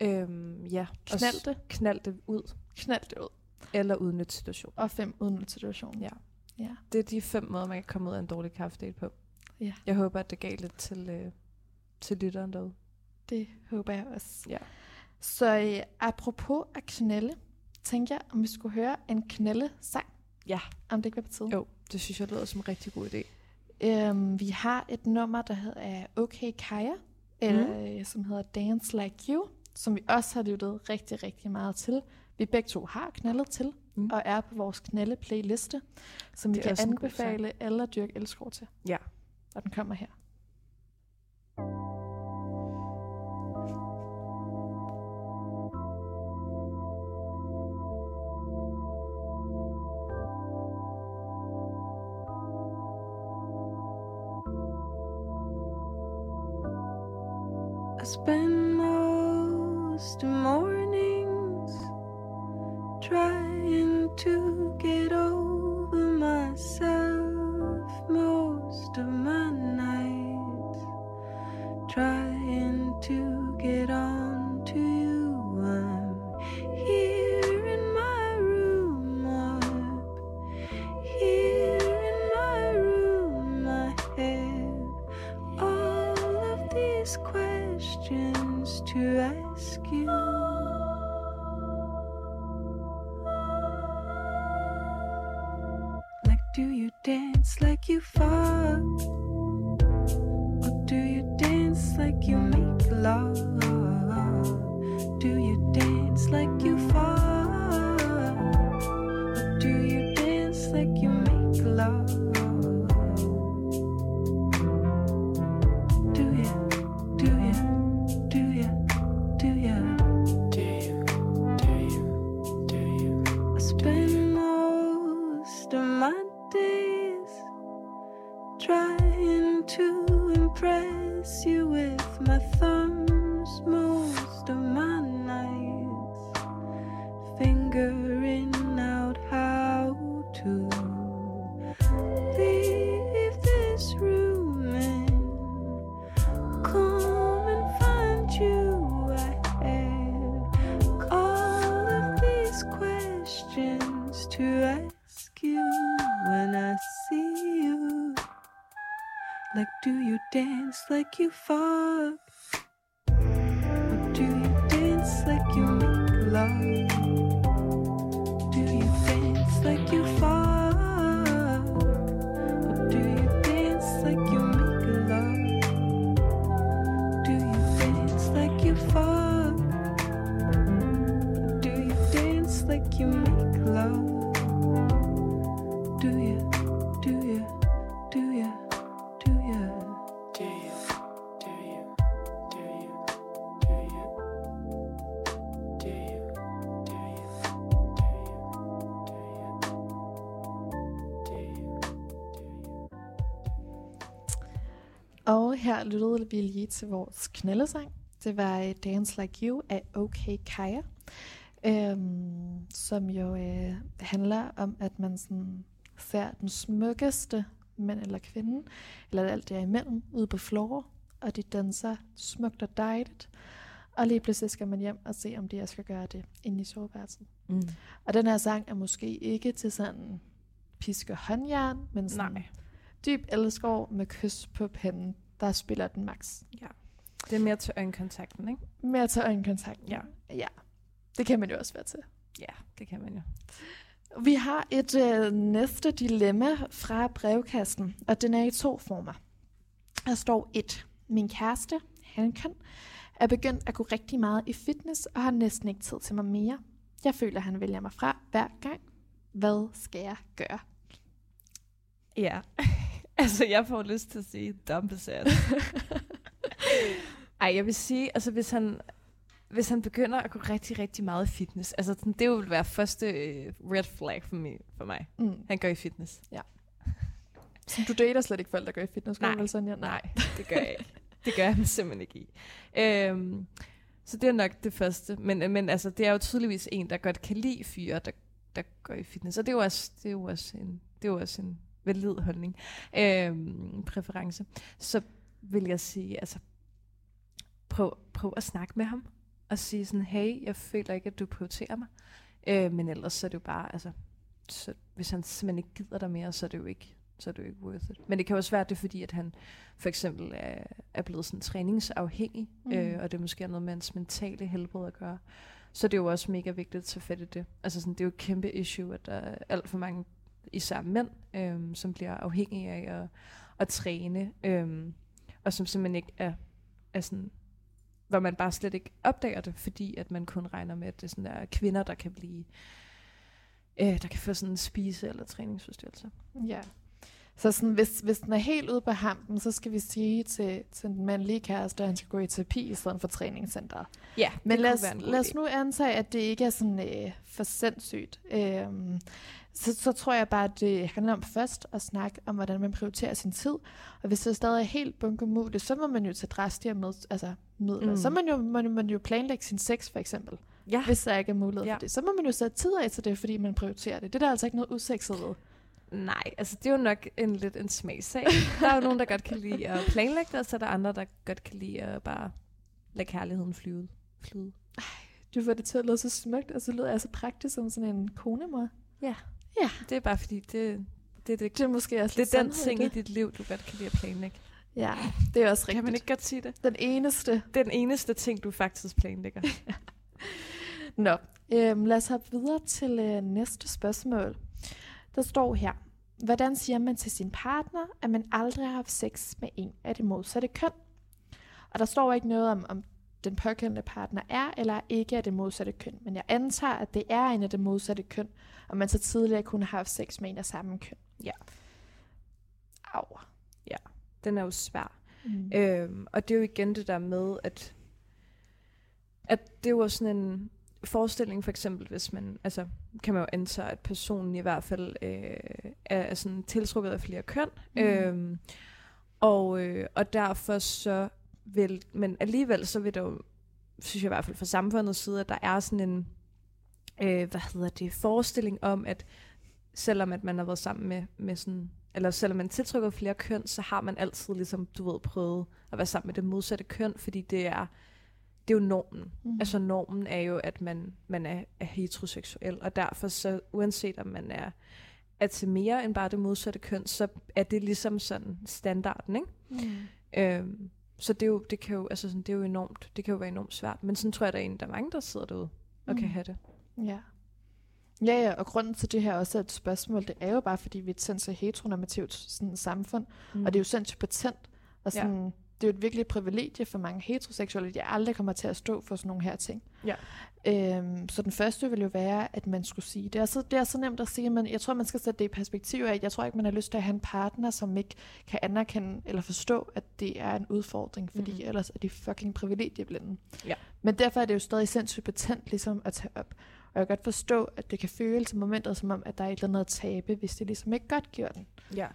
Øhm, ja. Knald det. Knald det ud. Knald det ud. Eller udnyt situationen. Og fem udnytte situationen. Ja. Ja. Det er de fem måder, man kan komme ud af en dårlig kaffedate på. Ja. Jeg håber, at det gav lidt til, øh, til lytteren derude. Det håber jeg også. Ja. Så øh, apropos at knælde, tænker jeg, om vi skulle høre en knælde-sang. Ja. Om det ikke var på tide. Jo, det synes jeg lyder som en rigtig god idé. Øhm, vi har et nummer, der hedder Okay Kaya, eller, mm. som hedder Dance Like You, som vi også har lyttet rigtig, rigtig meget til. Vi begge to har knaldet til, Mm. og er på vores knalde-playliste, som vi kan anbefale alle at dyrke elskov til. Ja. Og den kommer her. I spend most mornings trying to questions to ask you when I see you. Like, do you dance like you fuck? Or do you dance like you make love? Her lyttede vi lige til vores knaldesang. Det var øh, Dance Like You af OK Kaya, øhm, som jo øh, handler om, at man sådan ser den smukkeste mand eller kvinde, eller alt derimellem, ude på floor, og de danser smukt og dejligt. Og lige pludselig skal man hjem og se, om de også skal gøre det inde i soveværelset. Mm. Og den her sang er måske ikke til sådan pisk og håndjern, men sådan Nej. dyb elskov med kys på panden, der spiller den max. Ja. Det er mere til øjenkontakten, ikke? Mere til øjenkontakt. Ja. Ja, det kan man jo også være til. Ja, det kan man jo. Vi har et øh, næste dilemma fra brevkassen, og den er i to former. Der står et. Min kæreste, han kan, er begyndt at gå rigtig meget i fitness og har næsten ikke tid til mig mere. Jeg føler, han vælger mig fra hver gang. Hvad skal jeg gøre? Ja. (laughs) (laughs) altså, jeg får lyst til at sige dumpesat. Ej, jeg vil sige, altså hvis han, hvis han begynder at gå rigtig, rigtig meget i fitness, altså sådan, det vil være første øh, red flag for mig. For mig. Mm. Han går i fitness. Så du dater slet ikke folk, der gør i fitness? Nej. Vel, Sonja? Nej, det gør jeg ikke. Det gør jeg simpelthen ikke i. Øhm, så det er nok det første. Men, men altså, det er jo tydeligvis en, der godt kan lide fyre, der, der går i fitness. Og det er jo også, det er jo også en, det er jo også en valid holdning, øhm, præference. Så vil jeg sige, altså, prøv, prøv at snakke med ham. Og sige sådan, hey, jeg føler ikke, at du prioriterer mig. Øh, men ellers så er det jo bare, altså, så hvis han simpelthen ikke gider dig mere, så er det jo ikke, så er det jo ikke worth it. Men det kan også være, at det er fordi, at han for eksempel er, er blevet sådan træningsafhængig, Mm. øh, og det måske har noget med hans mentale helbred at gøre. Så det er jo også mega vigtigt at tage fat i det. Altså sådan, det er jo et kæmpe issue, at der er alt for mange, især mænd, øhm, som bliver afhængige af at, at træne, øhm, og som simpelthen ikke er, er sådan, hvor man bare slet ikke opdager det, fordi at man kun regner med, at det er sådan der kvinder, der kan blive, øh, der kan få sådan en spise- eller træningsforstyrrelse. Ja. Så sådan, hvis, hvis den er helt ude på hampen, så skal vi sige til, til den mandlige kæreste, at han skal gå i terapi i stedet for træningscenter. Ja, Men lad os, lad os nu antage, at det ikke er sådan øh, for sindssygt. Øhm, så, så tror jeg bare, at det handler om først at snakke om, hvordan man prioriterer sin tid. Og hvis det stadig er helt bunkemuligt, så må man jo tage drastigere med, altså midler. Mm. Så må man, jo, må man jo planlægge sin sex, for eksempel. Ja. Hvis der ikke er mulighed Ja. for det. Så må man jo sætte tid af til det, fordi man prioriterer det. Det er der altså ikke noget usekset ved. Nej, altså det er jo nok en lidt en smagsag. Der er jo nogen, der godt kan lide at planlægge det, og så er der andre, der godt kan lide at bare lade kærligheden flyde. flyde. Du får det til at lyde så smukt, og så lyder jeg så praktisk som sådan en konemor. Det er bare fordi, det, det, det, det, er måske også det er den ting i det. dit liv, du godt kan lide at planlægge. Ja, det er også rigtigt. Kan man ikke godt sige det? Den eneste. Den eneste ting, du faktisk planlægger. (laughs) Nå, øhm, lad os hoppe videre til øh, næste spørgsmål. Der står her. Hvordan siger man til sin partner, at man aldrig har haft sex med en af det modsatte køn? Og der står ikke noget om, om den pågældende partner er eller ikke af det modsatte køn. Men jeg antager, at det er en af det modsatte køn, og man så tidligere kunne have haft sex med en af samme køn. Ja. Au. Den er jo svær. Mm. Øhm, og det er jo igen det der med, at, at det er jo sådan en forestilling, for eksempel, hvis man, altså, kan man jo antage, at personen i hvert fald øh, er sådan tiltrukket af flere køn. Mm. Øhm, og, øh, og derfor så vil, men alligevel så vil der jo, synes jeg i hvert fald fra samfundets side, at der er sådan en, øh, hvad hedder det, forestilling om, at selvom at man har været sammen med, med sådan, eller selvom man tiltrykker flere køn, så har man altid ligesom, du ved, prøvet at være sammen med det modsatte køn, fordi det er, det er jo normen. Mm. Altså normen er jo, at man, man er, er heteroseksuel, og derfor så, uanset om man er, er til mere end bare det modsatte køn, så er det ligesom sådan standarden, ikke? Mm. Øhm, så det, er jo, det, kan jo, altså sådan, det er jo enormt, det kan jo være enormt svært, men sådan tror jeg, der er en, der er mange, der sidder derude og mm. kan have det. Ja. Ja, ja, og grunden til det her også er et spørgsmål, det er jo bare, fordi vi er et sindssygt heteronormativt sådan, samfund, mm. og det er jo sindssygt patent, og Ja. Det er jo et virkelig privilegie for mange heteroseksuelle, at de aldrig kommer til at stå for sådan nogle her ting. Ja. Øhm, så den første vil jo være, at man skulle sige, det er så, det er så nemt at sige, men jeg tror, man skal sætte det i perspektiv af, jeg tror ikke, man har lyst til at have en partner, som ikke kan anerkende eller forstå, at det er en udfordring, fordi mm. ellers er de fucking privilegieblinde. Ja. Men derfor er det jo stadig sindssygt patent ligesom at tage op. Og jeg kan godt forstå, at det kan føles til momentet, som om, at der er et eller andet at tabe, hvis det ligesom ikke godt gjorde den. Ja.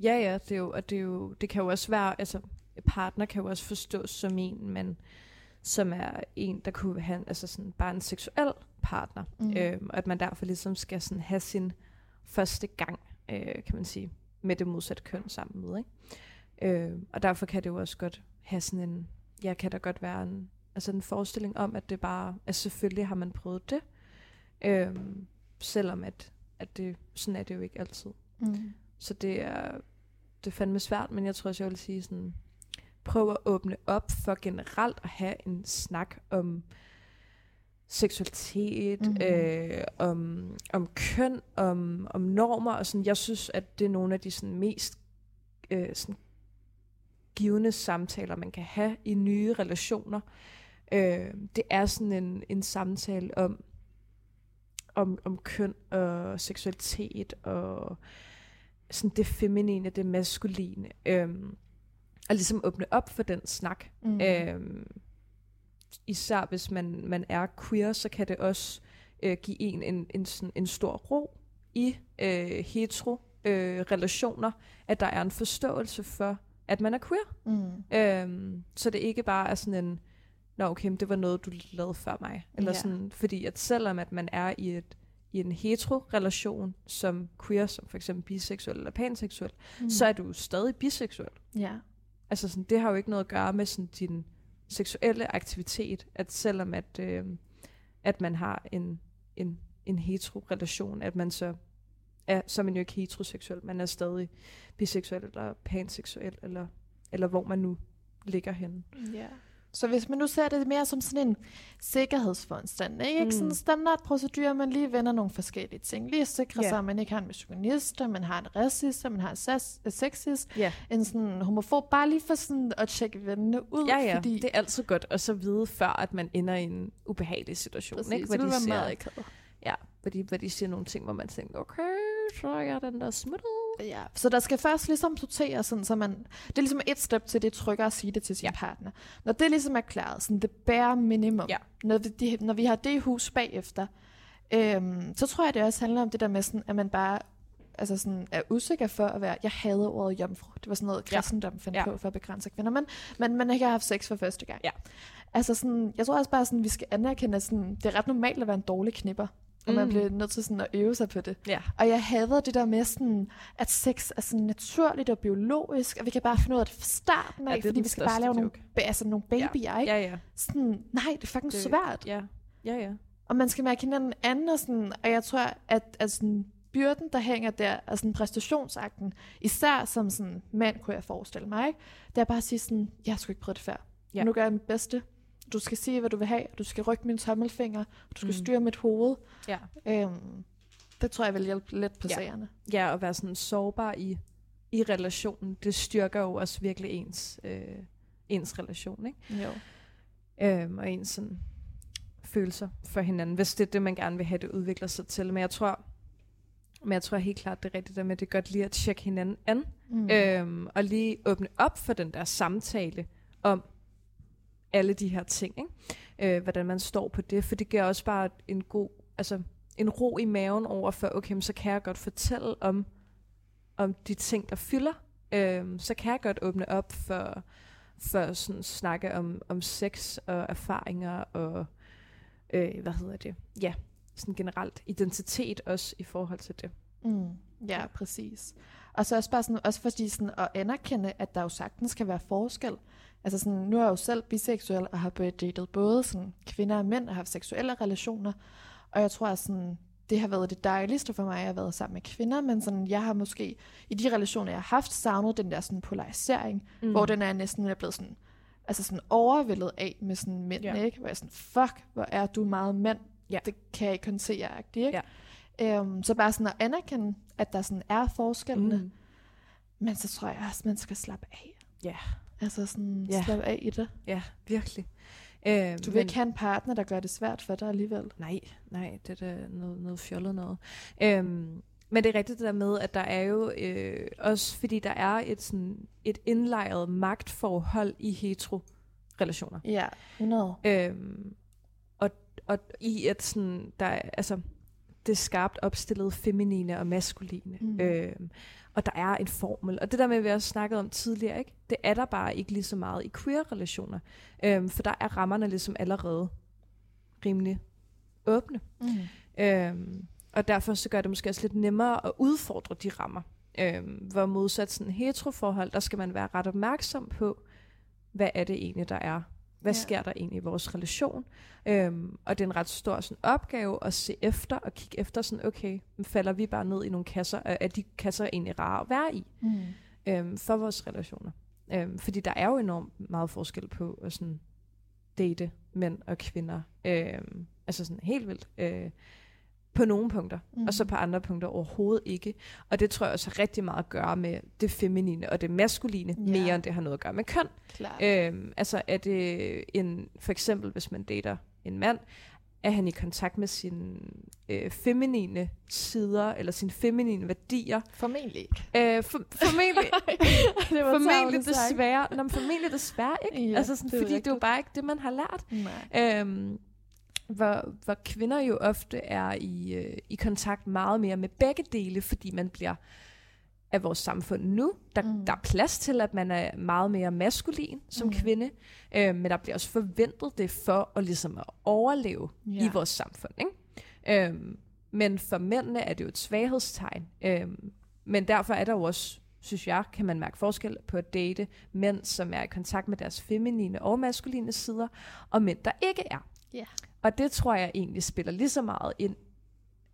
Ja, ja, det, er jo, og det, er jo, det kan jo også være, altså partner kan jo også forstås som en, men som er en, der kunne have altså sådan, bare en seksuel partner. Mm. Øhm, og at man derfor ligesom skal sådan have sin første gang, øh, kan man sige, med det modsatte køn sammen med. Ikke? Øh, og derfor kan det jo også godt have sådan en, ja, kan der godt være en, altså en forestilling om, at det bare, at selvfølgelig har man prøvet det, øh, selvom at, at det, sådan er det jo ikke altid. Mm. Så det er, det er fandme svært, men jeg tror også, jeg vil sige sådan, prøve at åbne op for generelt at have en snak om seksualitet, Mhm. mm-hmm. øh, om, om køn, om, om normer og sådan. Jeg synes, at det er nogle af de sådan, mest øh, sådan, givende samtaler, man kan have i nye relationer. Øh, det er sådan en, en samtale om, om, om køn og seksualitet og sådan det feminine, det maskuline. Øhm, og ligesom åbne op for den snak. Mm. Øhm, især hvis man, man er queer, så kan det også øh, give en en, en, sådan, en stor ro i øh, hetero øh, relationer, at der er en forståelse for, at man er queer. Mm. Øhm, så det ikke bare er sådan en, nå okay, det var noget, du lavede før mig. Eller Ja. sådan, fordi at selvom at man er i, et, i en hetero-relation som queer, som for eksempel biseksuel eller panseksuel, Mm. så er du stadig biseksuel. Ja. Altså sådan, det har jo ikke noget at gøre med sådan din seksuelle aktivitet, at selvom at, øh, at man har en, en, en hetero-relation, at man så er, så er man jo ikke heteroseksuel, man er stadig biseksuel eller panseksuel, eller, eller hvor man nu ligger henne. Ja. Så hvis man nu ser det mere som sådan en sikkerhedsforanstaltning, ikke? Mm. Sådan Mm. en standardprocedure, man lige vender nogle forskellige ting. Lige sikre Ja. sig, at man ikke har en misogynist, at man har en racist, man har en sexist, Ja. en sådan homofob, bare lige for sådan at tjekke vennene ud. Ja, ja, fordi, det er altid godt at så vide, før at man ender i en ubehagelig situation. præcis, ikke? det Hvor, vil de siger, meget akavet. ja, hvor, de, hvor de siger nogle ting, hvor man tænker, okay, så er jeg den der smittet. Ja, så der skal først ligesom sortere, sådan, så man, det er ligesom et step til, det er tryggere at sige det til sin ja. Partner. Når det ligesom er klaret, sådan det bare minimum, Ja. når, vi, de, når vi har det hus bagefter, øhm, så tror jeg, det også handler om det der med, sådan, at man bare altså sådan, er usikker for at være, jeg hader ordet jomfru. Det var sådan noget, kristendom fandt Ja. på for at begrænse kvinder, men man, man ikke har haft sex for første gang. Ja. Altså sådan, jeg tror også bare, sådan, vi skal anerkende, at sådan, det er ret normalt at være en dårlig knipper. Og man Mm. bliver nødt til sådan at øve sig på det. Ja. Og jeg hader det der med, sådan, at sex er sådan naturligt og biologisk, og vi kan bare finde ud af det fra starten af, Ja, fordi vi skal bare lave nogle, joke. ba- altså nogle babyer, ikke? Ja, ja. Sådan, nej, det er fucking Det- svært. Ja, ja, ja. Og man skal mærke hinanden anden, og, sådan, og jeg tror, at, at sådan, byrden, der hænger der, er sådan præstationsakten, især som sådan mand, kunne jeg forestille mig, ikke? det er bare at sige sådan, jeg har sgu ikke prøvet det før. Ja. Ja. Nu gør jeg mit bedste. Du skal sige, hvad du vil have. Du skal rykke mine tommelfinger. Du skal mm. Styre mit hoved. Ja. Øhm, det tror jeg vil hjælpe lidt på Ja. sagerne. Ja, at være sådan sårbar i, i relationen, det styrker jo også virkelig ens, øh, ens relation, ikke? Jo. Øhm, og ens sådan, følelser for hinanden, hvis det er det, man gerne vil have, det udvikler sig til. Men jeg tror, men jeg tror helt klart, det er rigtigt der med, at det er godt lige at tjekke hinanden an, mm. øhm, og lige åbne op for den der samtale om alle de her ting, ikke? Øh, hvordan man står på det, for det giver også bare en god, altså en ro i maven over for, okay, så kan jeg godt fortælle om, om de ting, der fylder. øh, så kan jeg godt åbne op for, for sådan snakke om, om sex og erfaringer og, øh, hvad hedder det? Ja, sådan generelt identitet også i forhold til det. Mm. Ja, præcis. Og så også bare sådan, også fordi sådan at anerkende, at der jo sagtens kan være forskel. Altså sådan, nu er jeg jo selv biseksuel og har datet både sådan kvinder og mænd og haft seksuelle relationer. Og jeg tror, at sådan, det har været det dejligste for mig at have været sammen med kvinder, men sådan, jeg har måske i de relationer, jeg har haft, savnet den der sådan polarisering, mm. hvor den er næsten er blevet sådan, altså sådan overvældet af med sådan mænd, Ja. ikke? Hvor jeg er sådan, fuck, hvor er du meget mand. Ja. Det kan jeg ikke håndtere, ikke? Ja. Øhm, så bare sådan at anerkende, at der sådan er forskellene. Mm. men så tror jeg også, man skal slappe af. Ja. Altså sådan Ja. slappe af i det. Ja, virkelig. Øh, Du vil ikke have en partner, der gør det svært for dig alligevel. Nej, nej, det er da noget, noget fjollet noget. Øhm, men det er rigtigt det der med, at der er jo øh, også, fordi der er et, sådan, et indlejret magtforhold i hetero-relationer. Ja, 100. Øhm, og, og i at sådan, der er, altså, det skarpt opstillede feminine og maskuline. Mm. Øhm, og der er en formel. Og det der med, vi også snakket om tidligere, ikke? det er der bare ikke lige så meget i queer-relationer. Øhm, for der er rammerne ligesom allerede rimelig åbne. Mm. Øhm, og derfor så gør det måske også lidt nemmere at udfordre de rammer. Øhm, hvor modsat sådan heteroforhold, der skal man være ret opmærksom på, hvad er det egentlig, der er? Hvad Ja. sker der egentlig i vores relation? Øhm, og det er en ret stor sådan, opgave at se efter og kigge efter sådan, okay, men falder vi bare ned i nogle kasser? Er er de kasser egentlig rare at være i Mm. øhm, for vores relationer? Øhm, fordi der er jo enormt meget forskel på at sådan date mænd og kvinder. Øhm, altså sådan helt vildt. Øh, på nogle punkter, mm. og så Mhm. på andre punkter overhovedet ikke. Og det tror jeg også har rigtig meget at gøre med det feminine og det maskuline, Ja. mere end det har noget at gøre med køn. Klart. Øhm, altså er det en, for eksempel hvis man dater en mand, er han i kontakt med sine øh, feminine sider, eller sine feminine værdier. Formentlig ikke. Øh, for, formentlig, (laughs) det var formentlig sagt. desværre, Nå, men formentlig desværre ikke. Ja, altså sådan, det fordi det er jo rigtigt. bare ikke det, man har lært. Nej. Øhm, hvor, hvor kvinder jo ofte er i, øh, i kontakt meget mere med begge dele, fordi man bliver af vores samfund nu. Der, Mm. der er plads til, at man er meget mere maskulin som Mm. kvinde, øh, men der bliver også forventet det for at, ligesom at overleve ja. i vores samfund. Ikke? Øhm, men for mændene er det jo et svaghedstegn. Øhm, men derfor er der jo også, synes jeg, kan man mærke forskel på at date mænd, som er i kontakt med deres feminine og maskuline sider, og mænd, der ikke er. Ja. Og det tror jeg egentlig spiller lige så meget ind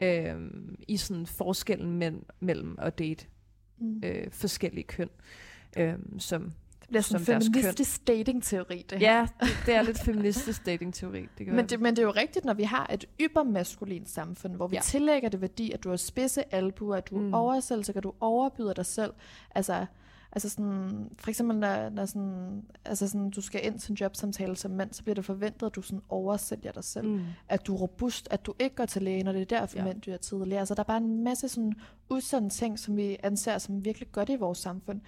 øhm, i sådan forskellen mellem, mellem at date Mm. øh, forskellige køn. Øhm, som, Det bliver sådan en feministisk dating-teori, det her. ja, det, det er lidt feministisk dating-teori. Det Men det, men det er jo rigtigt, når vi har et ybermaskulint samfund, hvor vi ja. Tillægger det værdi, at du har spidse albuer, at du mm. Oversætter, så kan du overbyde dig selv. Altså, altså sådan, for eksempel, når, når sådan, altså sådan, du skal ind til en jobsamtale som mand, så bliver det forventet, at du sådan oversælger dig selv. Mm. At du er robust, at du ikke går til lægen, og det er derfor, ja. Mænd dør tidligere. Altså, der er bare en masse sådan usande ting, som vi anser som virkelig godt i vores samfund.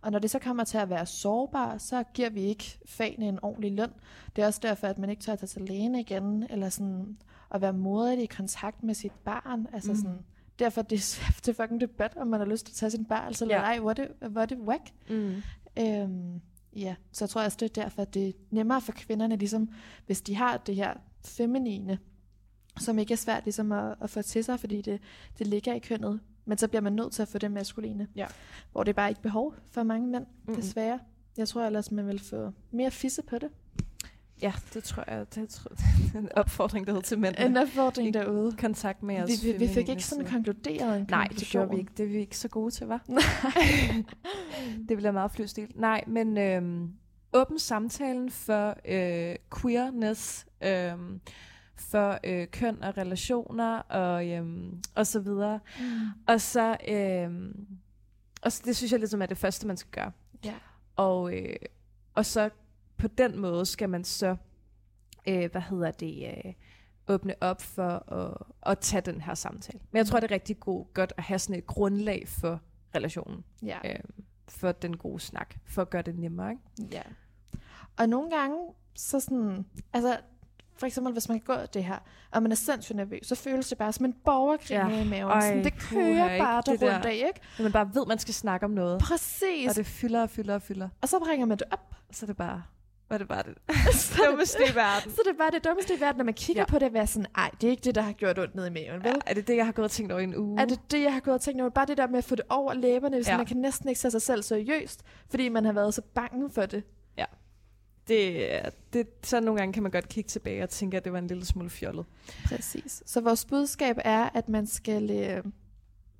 Og når det så kommer til at være sårbar, så giver vi ikke fagene en ordentlig løn. Det er også derfor, at man ikke tør at tage til lægen igen, eller sådan at være moderlig i kontakt med sit barn. Altså. Mm. sådan, derfor det er det er fucking debat, om man har lyst til at tage sin barn, eller Ja. ej, hvor er det, hvor er det whack. Mm. Øhm, ja, så jeg tror også, det er derfor, at det er nemmere for kvinderne, ligesom, hvis de har det her feminine, som ikke er svært ligesom at, at få til sig, fordi det, det ligger i kønnet. Men så bliver man nødt til at få det maskuline. Ja. Hvor det er bare ikke behov for mange mænd, Mm-mm. desværre. Jeg tror ellers, man vil få mere fisse på det. Ja, det tror jeg, det tror, (laughs) en opfordring, der hedder til mænd. En opfordring Ikke derude. Kontakt med os. Vi, vi, vi fik ikke sådan konkluderet en Nej, det gjorde vi ikke. Det er vi ikke så gode til, var. (laughs) (laughs) det bliver meget flyvestil. Nej, men øhm, åben samtalen for øh, queerness, øhm, for øh, køn og relationer og, øhm, og så videre. Mm. Og så, øhm, og så det synes jeg ligesom er det første, man skal gøre. Ja. Og, øh, og så på den måde skal man så, øh, hvad hedder det, øh, åbne op for at, at tage den her samtale. Men jeg tror, det er rigtig god, godt at have sådan et grundlag for relationen, Ja. øh, for den gode snak, for at gøre det nemmere. Ikke? Ja. Og nogle gange, så sådan, altså, for eksempel, hvis man kan gå det her, og man er sindssygt nervøs, så føles det bare som en borgerkrig Ja. i maven. Ej, sådan, det puha, kører ikke? bare der rundt af, ikke? Når man bare ved, man skal snakke om noget, Præcis. og det fylder og fylder og fylder, Og så bringer man det op. så er det bare, var det bare det (laughs) det, (laughs) dummeste i verden. så det bare det dummeste i verden, når man kigger Ja. ja. på det og være sådan, ej, det er ikke det, der har gjort ondt ned i maven, vel? Ja, er det det, jeg har gået og tænkt over i en uge? Er det det, jeg har gået og tænkt over? Bare det der med at få det over læberne, hvis Ja. ja. man kan næsten ikke tage sig selv seriøst, fordi man har været så bange for det. det, er- det, så nogle gange kan man godt kigge tilbage og tænke, at det var en lille smule fjollet. Præcis. Så vores budskab er, at man skal, øh,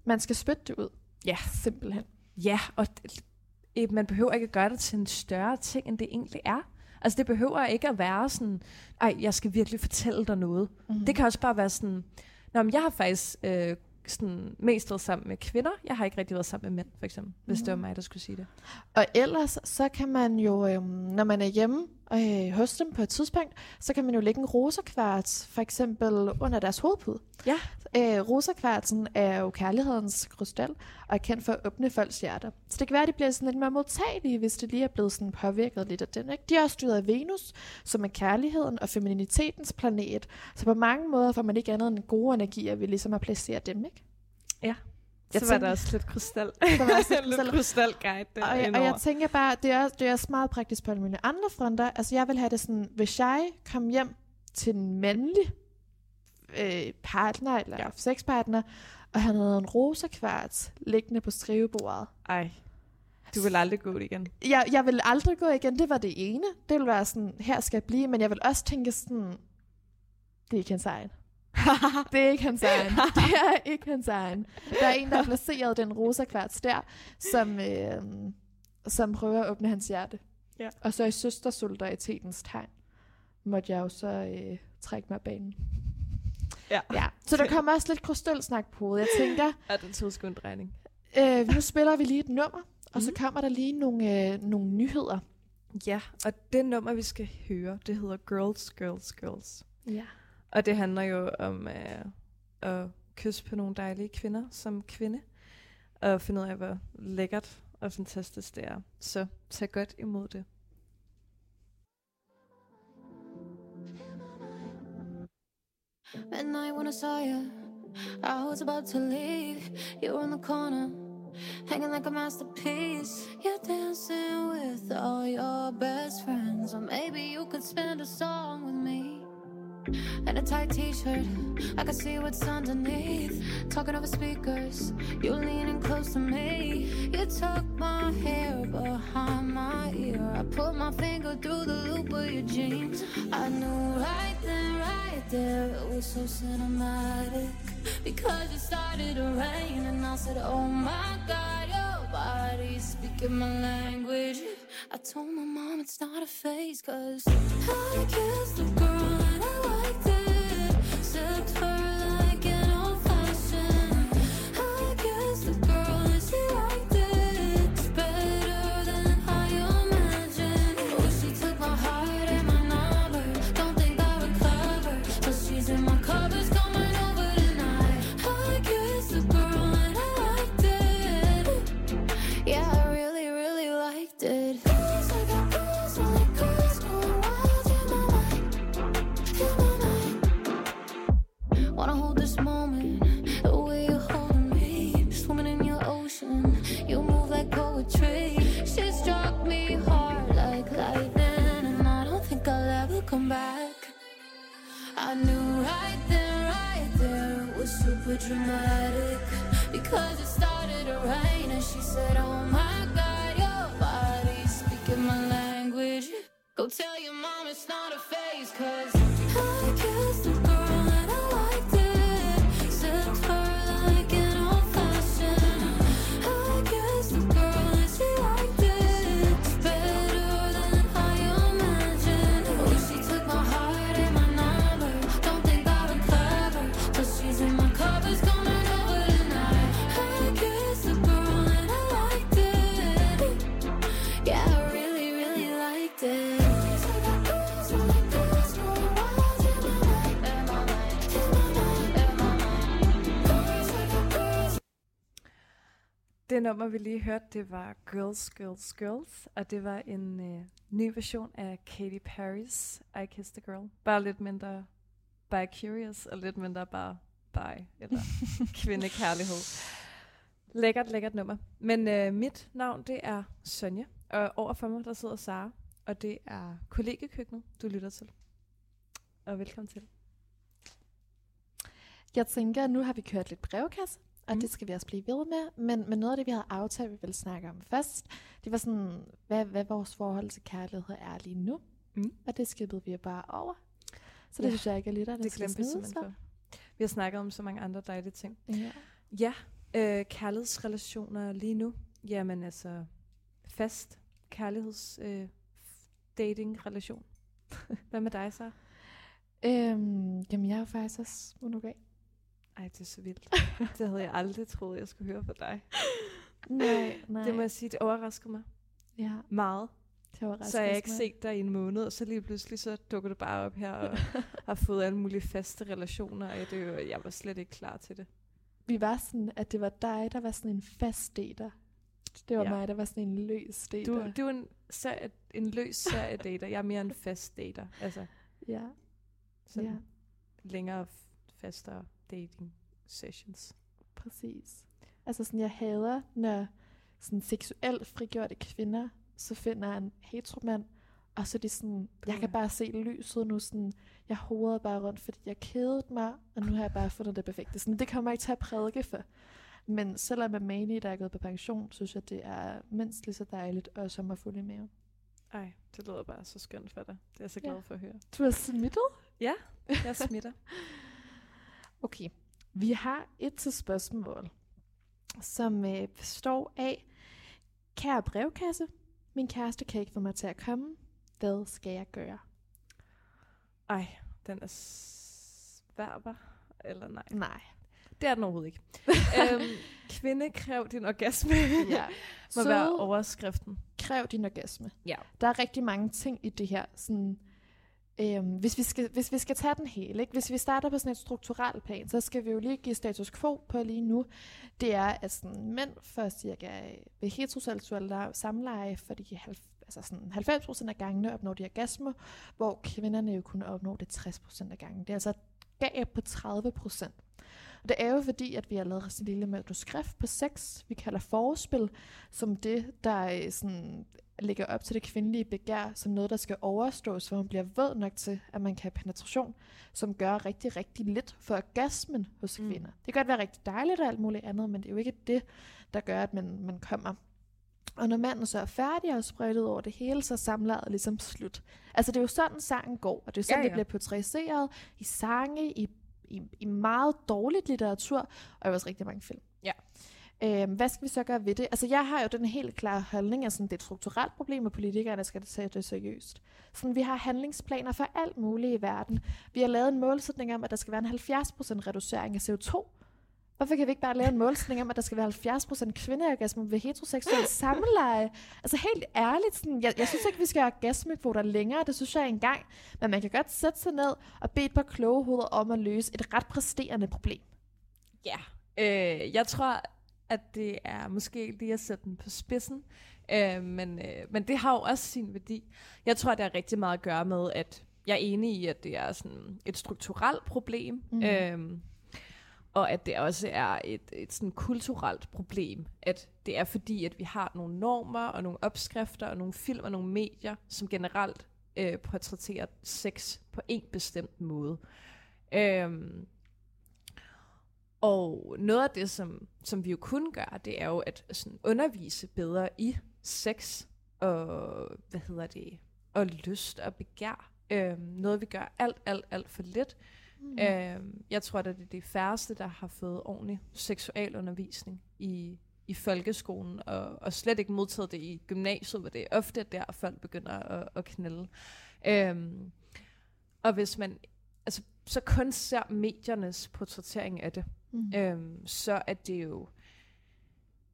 man skal spytte det ud. Ja. Simpelthen. Ja, og det- man behøver ikke at gøre det til en større ting, end det egentlig er. Altså det behøver ikke at være sådan, ej, jeg skal virkelig fortælle dig noget. Mm. Mm. Det kan også bare være sådan, Nå, men jeg har faktisk øh, sådan, mest været sammen med kvinder. Jeg har ikke rigtig været sammen med mænd, for eksempel, hvis det var Mm. mig, der skulle sige det. Og ellers, så kan man jo, øhm, når man er hjemme øh, hos dem på et tidspunkt, så kan man jo lægge en roserkvarts, for eksempel under deres hovedpude. Ja. Øh, roserkvartsen er jo kærlighedens krystal, og er kendt for at åbne folks hjerter. Så det kan være, at de bliver sådan lidt mere modtagelige, hvis det lige er blevet sådan påvirket lidt af den. Ikke? De er også styret af Venus, som er kærligheden og femininitetens planet. Så på mange måder får man ikke andet end gode energier, vi ligesom har placeret dem. Ikke? Så Jeg var tænker- der også lidt krystal. (laughs) Der var også (laughs) lidt lidt krystal. krystalguide der Og, jeg, og jeg tænker bare, det er, det er også meget praktisk på alle mulige andre fronter. Altså jeg vil have det sådan, hvis jeg kom hjem til en mandlig øh, partner, eller Ja. sexpartner, og han havde en rosa kvarts liggende på skrivebordet. Ej, du vil aldrig gå igen. Jeg, jeg vil aldrig gå igen, det var det ene. Det ville være sådan, her skal jeg blive, men jeg vil også tænke sådan, det er ikke hans egen. (laughs) Det er ikke hans egen. (laughs) Det er ikke hans egen. Der er en, der har placeret den rosa kvarts der, som, øh, som prøver at åbne hans hjerte. Ja. Og så i søstersolidaritetens tegn måtte jeg jo så øh, trække mig af banen. Ja. ja. Så der kommer også lidt krystølsnak på. Jeg tænker, (laughs) Ja, den tog sgu en drejning. øh, nu spiller vi lige et nummer, og så Mhm. kommer der lige nogle, øh, nogle nyheder. Ja, og det nummer, vi skal høre, det hedder Girls, Girls, Girls. Ja. Og det handler jo om øh, at kysse på nogle dejlige kvinder som kvinde. Og finde ud af, hvor lækkert og fantastisk det er. Så tag godt imod det. Midnight when I saw you, I was about to leave. You were in the corner, hanging like a masterpiece. You're dancing with all your best friends, or maybe you could spend a song with me. In a tight t-shirt, I can see what's underneath. Talking over speakers, you're leaning close to me. You took my hair behind my ear. I put my finger through the loop of your jeans. I knew right then, right there, it was so cinematic. Because it started to rain, and I said, Oh my God, your body's speaking my language. I told my mom it's not a phase, cause I kissed the girl super dramatic because it started to rain, and she said, "Oh my God, your body's speaking my language." Go tell your mom it's not a phase, cause Det nummer, vi lige hørte, det var Girls, Girls, Girls. Og det var en øh, ny version af Katy Perry's I Kissed a Girl. Bare lidt mindre by curious, og lidt mindre bare by, eller (laughs) kvindekærlighed. Lækkert, lækkert nummer. Men øh, mit navn, det er Sonja, og overfor mig, der sidder Sara, og det er kollegekøkkenet, du lytter til. Og velkommen til. Jeg tænker, at nu har vi kørt lidt brevkasse, og Mm. det skal vi også blive ved med. Men, men noget af det, vi havde aftalt, vi ville snakke om først, det var sådan, hvad, hvad vores forhold til kærlighed er lige nu. Mm. Og det skippede vi bare over. Så det Ja, synes jeg ikke er lidt, at Det glemte vi simpelthen for. Vi har snakket om så mange andre dejlige ting. Ja. Ja, øh, kærlighedsrelationer lige nu. Jamen altså, fast kærligheds øh, dating relation. (laughs) Hvad med dig så? Øhm, jamen, jeg er jo faktisk også monogam. Ej, det er så vildt. det havde jeg aldrig troet, jeg skulle høre fra dig. Nej, nej. Det må jeg sige, det overrasker mig Ja, meget. det var Så har jeg ikke set dig i en måned, og så lige pludselig så dukker du bare op her og (laughs) har fået alle mulige faste relationer, og det, jo- jeg var slet ikke klar til det. Vi var sådan, at det var dig, der var sådan en fast dater. Det var Ja. mig, der var sådan en løs dater. Du, du er en, serie, en løs serie dater. Jeg er mere en fast dater. Altså Ja, sådan ja, længere, fastere dating sessions. præcis. Altså sådan, jeg hader, når sådan seksuelt frigjorte kvinder, så finder en heteromand, og så er de sådan, jeg kan bare se lyset nu, sådan, jeg hovedede bare rundt, fordi jeg kedede mig, og nu har jeg bare fundet det perfekte. Sådan, det kommer jeg ikke til at prædike for. Men selvom jeg Mani, der er gået på pension, synes jeg, det er mindst lige så dejligt, og som at fulde maven. Ej, det lyder bare så skønt for dig. Det er jeg så Ja. glad for at høre. Du er smittet? Jeg smitter. (laughs) Okay, vi har et til spørgsmål, som øh, består af, Kære brevkasse, min kæreste kan ikke få mig til at komme. Hvad skal jeg gøre? Ej, den er svær? Eller nej. Nej. Det er den overhovedet ikke. (laughs) øhm, kvinde, kræv din orgasme. Ja. (laughs) Må være Søde, overskriften. kræv din orgasme. Ja. Der er rigtig mange ting i det her. Sådan, øhm, hvis, vi skal, hvis vi skal tage den hele, ikke? hvis vi starter på sådan et strukturelt plan, så skal vi jo lige give status quo på lige nu. Det er, at sådan, mænd for cirka ved heteroseksuelle samleje, fordi de halv, altså sådan 90% af gangene opnår de orgasme, hvor kvinderne jo kun opnår det 60% af gangen. Det er altså et gab på 30%. Og det er jo fordi, at vi har lavet sådan en lille manuskript på sex, vi kalder forspil, som det, der øh, sådan ligger op til det kvindelige begær, som noget, der skal overstås, hvor man bliver våd nok til, at man kan have penetration, som gør rigtig, rigtig lidt for orgasmen hos Mm. kvinder. Det kan godt være rigtig dejligt og alt muligt andet, men det er jo ikke det, der gør, at man, man kommer. Og når manden så er færdig og sprøjtet over det hele, så er samlejet ligesom slut. Altså det er jo sådan, sangen går, og det er sådan, ja, ja. det bliver portrætteret i sange, i, i, i meget dårligt litteratur, og i også rigtig mange film. Ja. Øhm, hvad skal vi så gøre ved det? Altså, jeg har jo den helt klare holdning, at sådan, det er et strukturelt problem, og politikerne skal tage det seriøst. Sådan, vi har handlingsplaner for alt muligt i verden. Vi har lavet en målsætning om, at der skal være en 70% reducering af CO2. Hvorfor kan vi ikke bare lave en målsætning om, at der skal være 70% kvindeorgasme ved heteroseksuelle samleje? Altså helt ærligt, sådan, jeg, jeg synes ikke, vi skal have orgasmekvoter længere, det synes jeg engang. Men man kan godt sætte sig ned og bede et par kloge hoveder om at løse et ret præsterende problem. Ja. Øh, jeg tror, at det er måske lige at sætte den på spidsen. Øh, men, øh, men det har jo også sin værdi. Jeg tror, det har rigtig meget at gøre med, at jeg er enig i, at det er sådan et strukturelt problem. Mhm. Øh, og at det også er et, et sådan kulturelt problem. At det er fordi, at vi har nogle normer og nogle opskrifter og nogle film og nogle medier, som generelt øh, portrætterer sex på en bestemt måde. Øhm, og noget af det, som, som vi jo kun gør, det er jo at sådan undervise bedre i sex og, hvad hedder det, og lyst og begær. Øhm, noget, vi gør alt, alt, alt for lidt. Mm. Øhm, jeg tror, at det er de færreste, der har fået ordentlig seksualundervisning i, i folkeskolen, og, og slet ikke modtaget det i gymnasiet, hvor det er ofte der, folk begynder at, at knælde. Øhm, og hvis man altså, så kun ser mediernes portrættering af det, Mm. øhm, så er det jo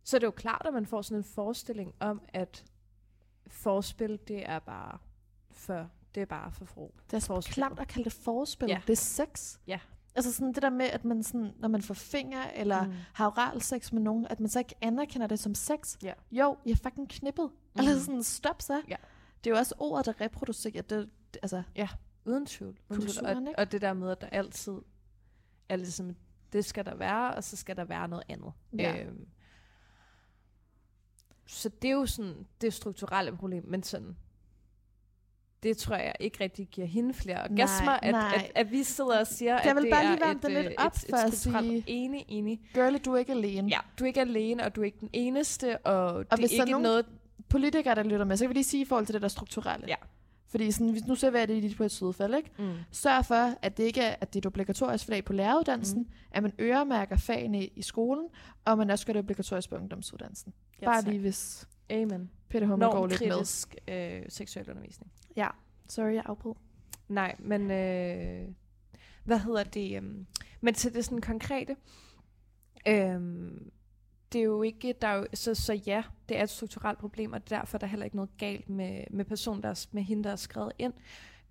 så er det jo klart, at man får sådan en forestilling om, at forspil, det er bare for, det er bare for fro. Det er så forspil. klamt at kalde det forspil. Ja. Det er sex. Ja. Altså sådan det der med, at man sådan, når man får fingre eller Mm. har oral sex med nogen, at man så ikke anerkender det som sex. Ja. Jo, jeg er fucking knippet. Mm. Eller sådan, stop så. Ja. Det er jo også ordet, der reproducerer det. det altså, Uden tvivl. Uden tvivl. Og, og det der med, at der altid er ligesom, det skal der være, og så skal der være noget andet. Ja. Øhm, så det er jo sådan det strukturelle problem, men sådan, det tror jeg ikke rigtig giver hende flere orgasmer, at, nej. at, at, vi sidder og siger, Jeg at vil det bare er lige varme et, det lidt øh, op et, et at strukturelt- Enig, enig. girlie, du er ikke alene. Ja, du er ikke alene, og du er ikke den eneste, og, og det er er ikke nogen- noget... Politikere, der lytter med, så kan vi lige sige i forhold til det der strukturelle. Ja. Fordi sådan, hvis nu ser vi det i på et sødefald, ikke? Mm. Sørg for, at det ikke er, at det er et obligatorisk fag på læreruddannelsen, mm. at man øremærker fagene i, skolen, og man også gør det obligatorisk på ungdomsuddannelsen. Ja, Bare tak. lige hvis Amen. Peter Hummer går lidt med. Normkritisk øh, seksuel undervisning. Ja, sorry, jeg afbrød. Nej, men øh, hvad hedder det? øhm, men til det sådan konkrete, øhm, det er jo ikke, der er jo, så, så ja, det er et strukturelt problem, og derfor er der heller ikke noget galt med, med personen, der er, med hende, der er skrevet ind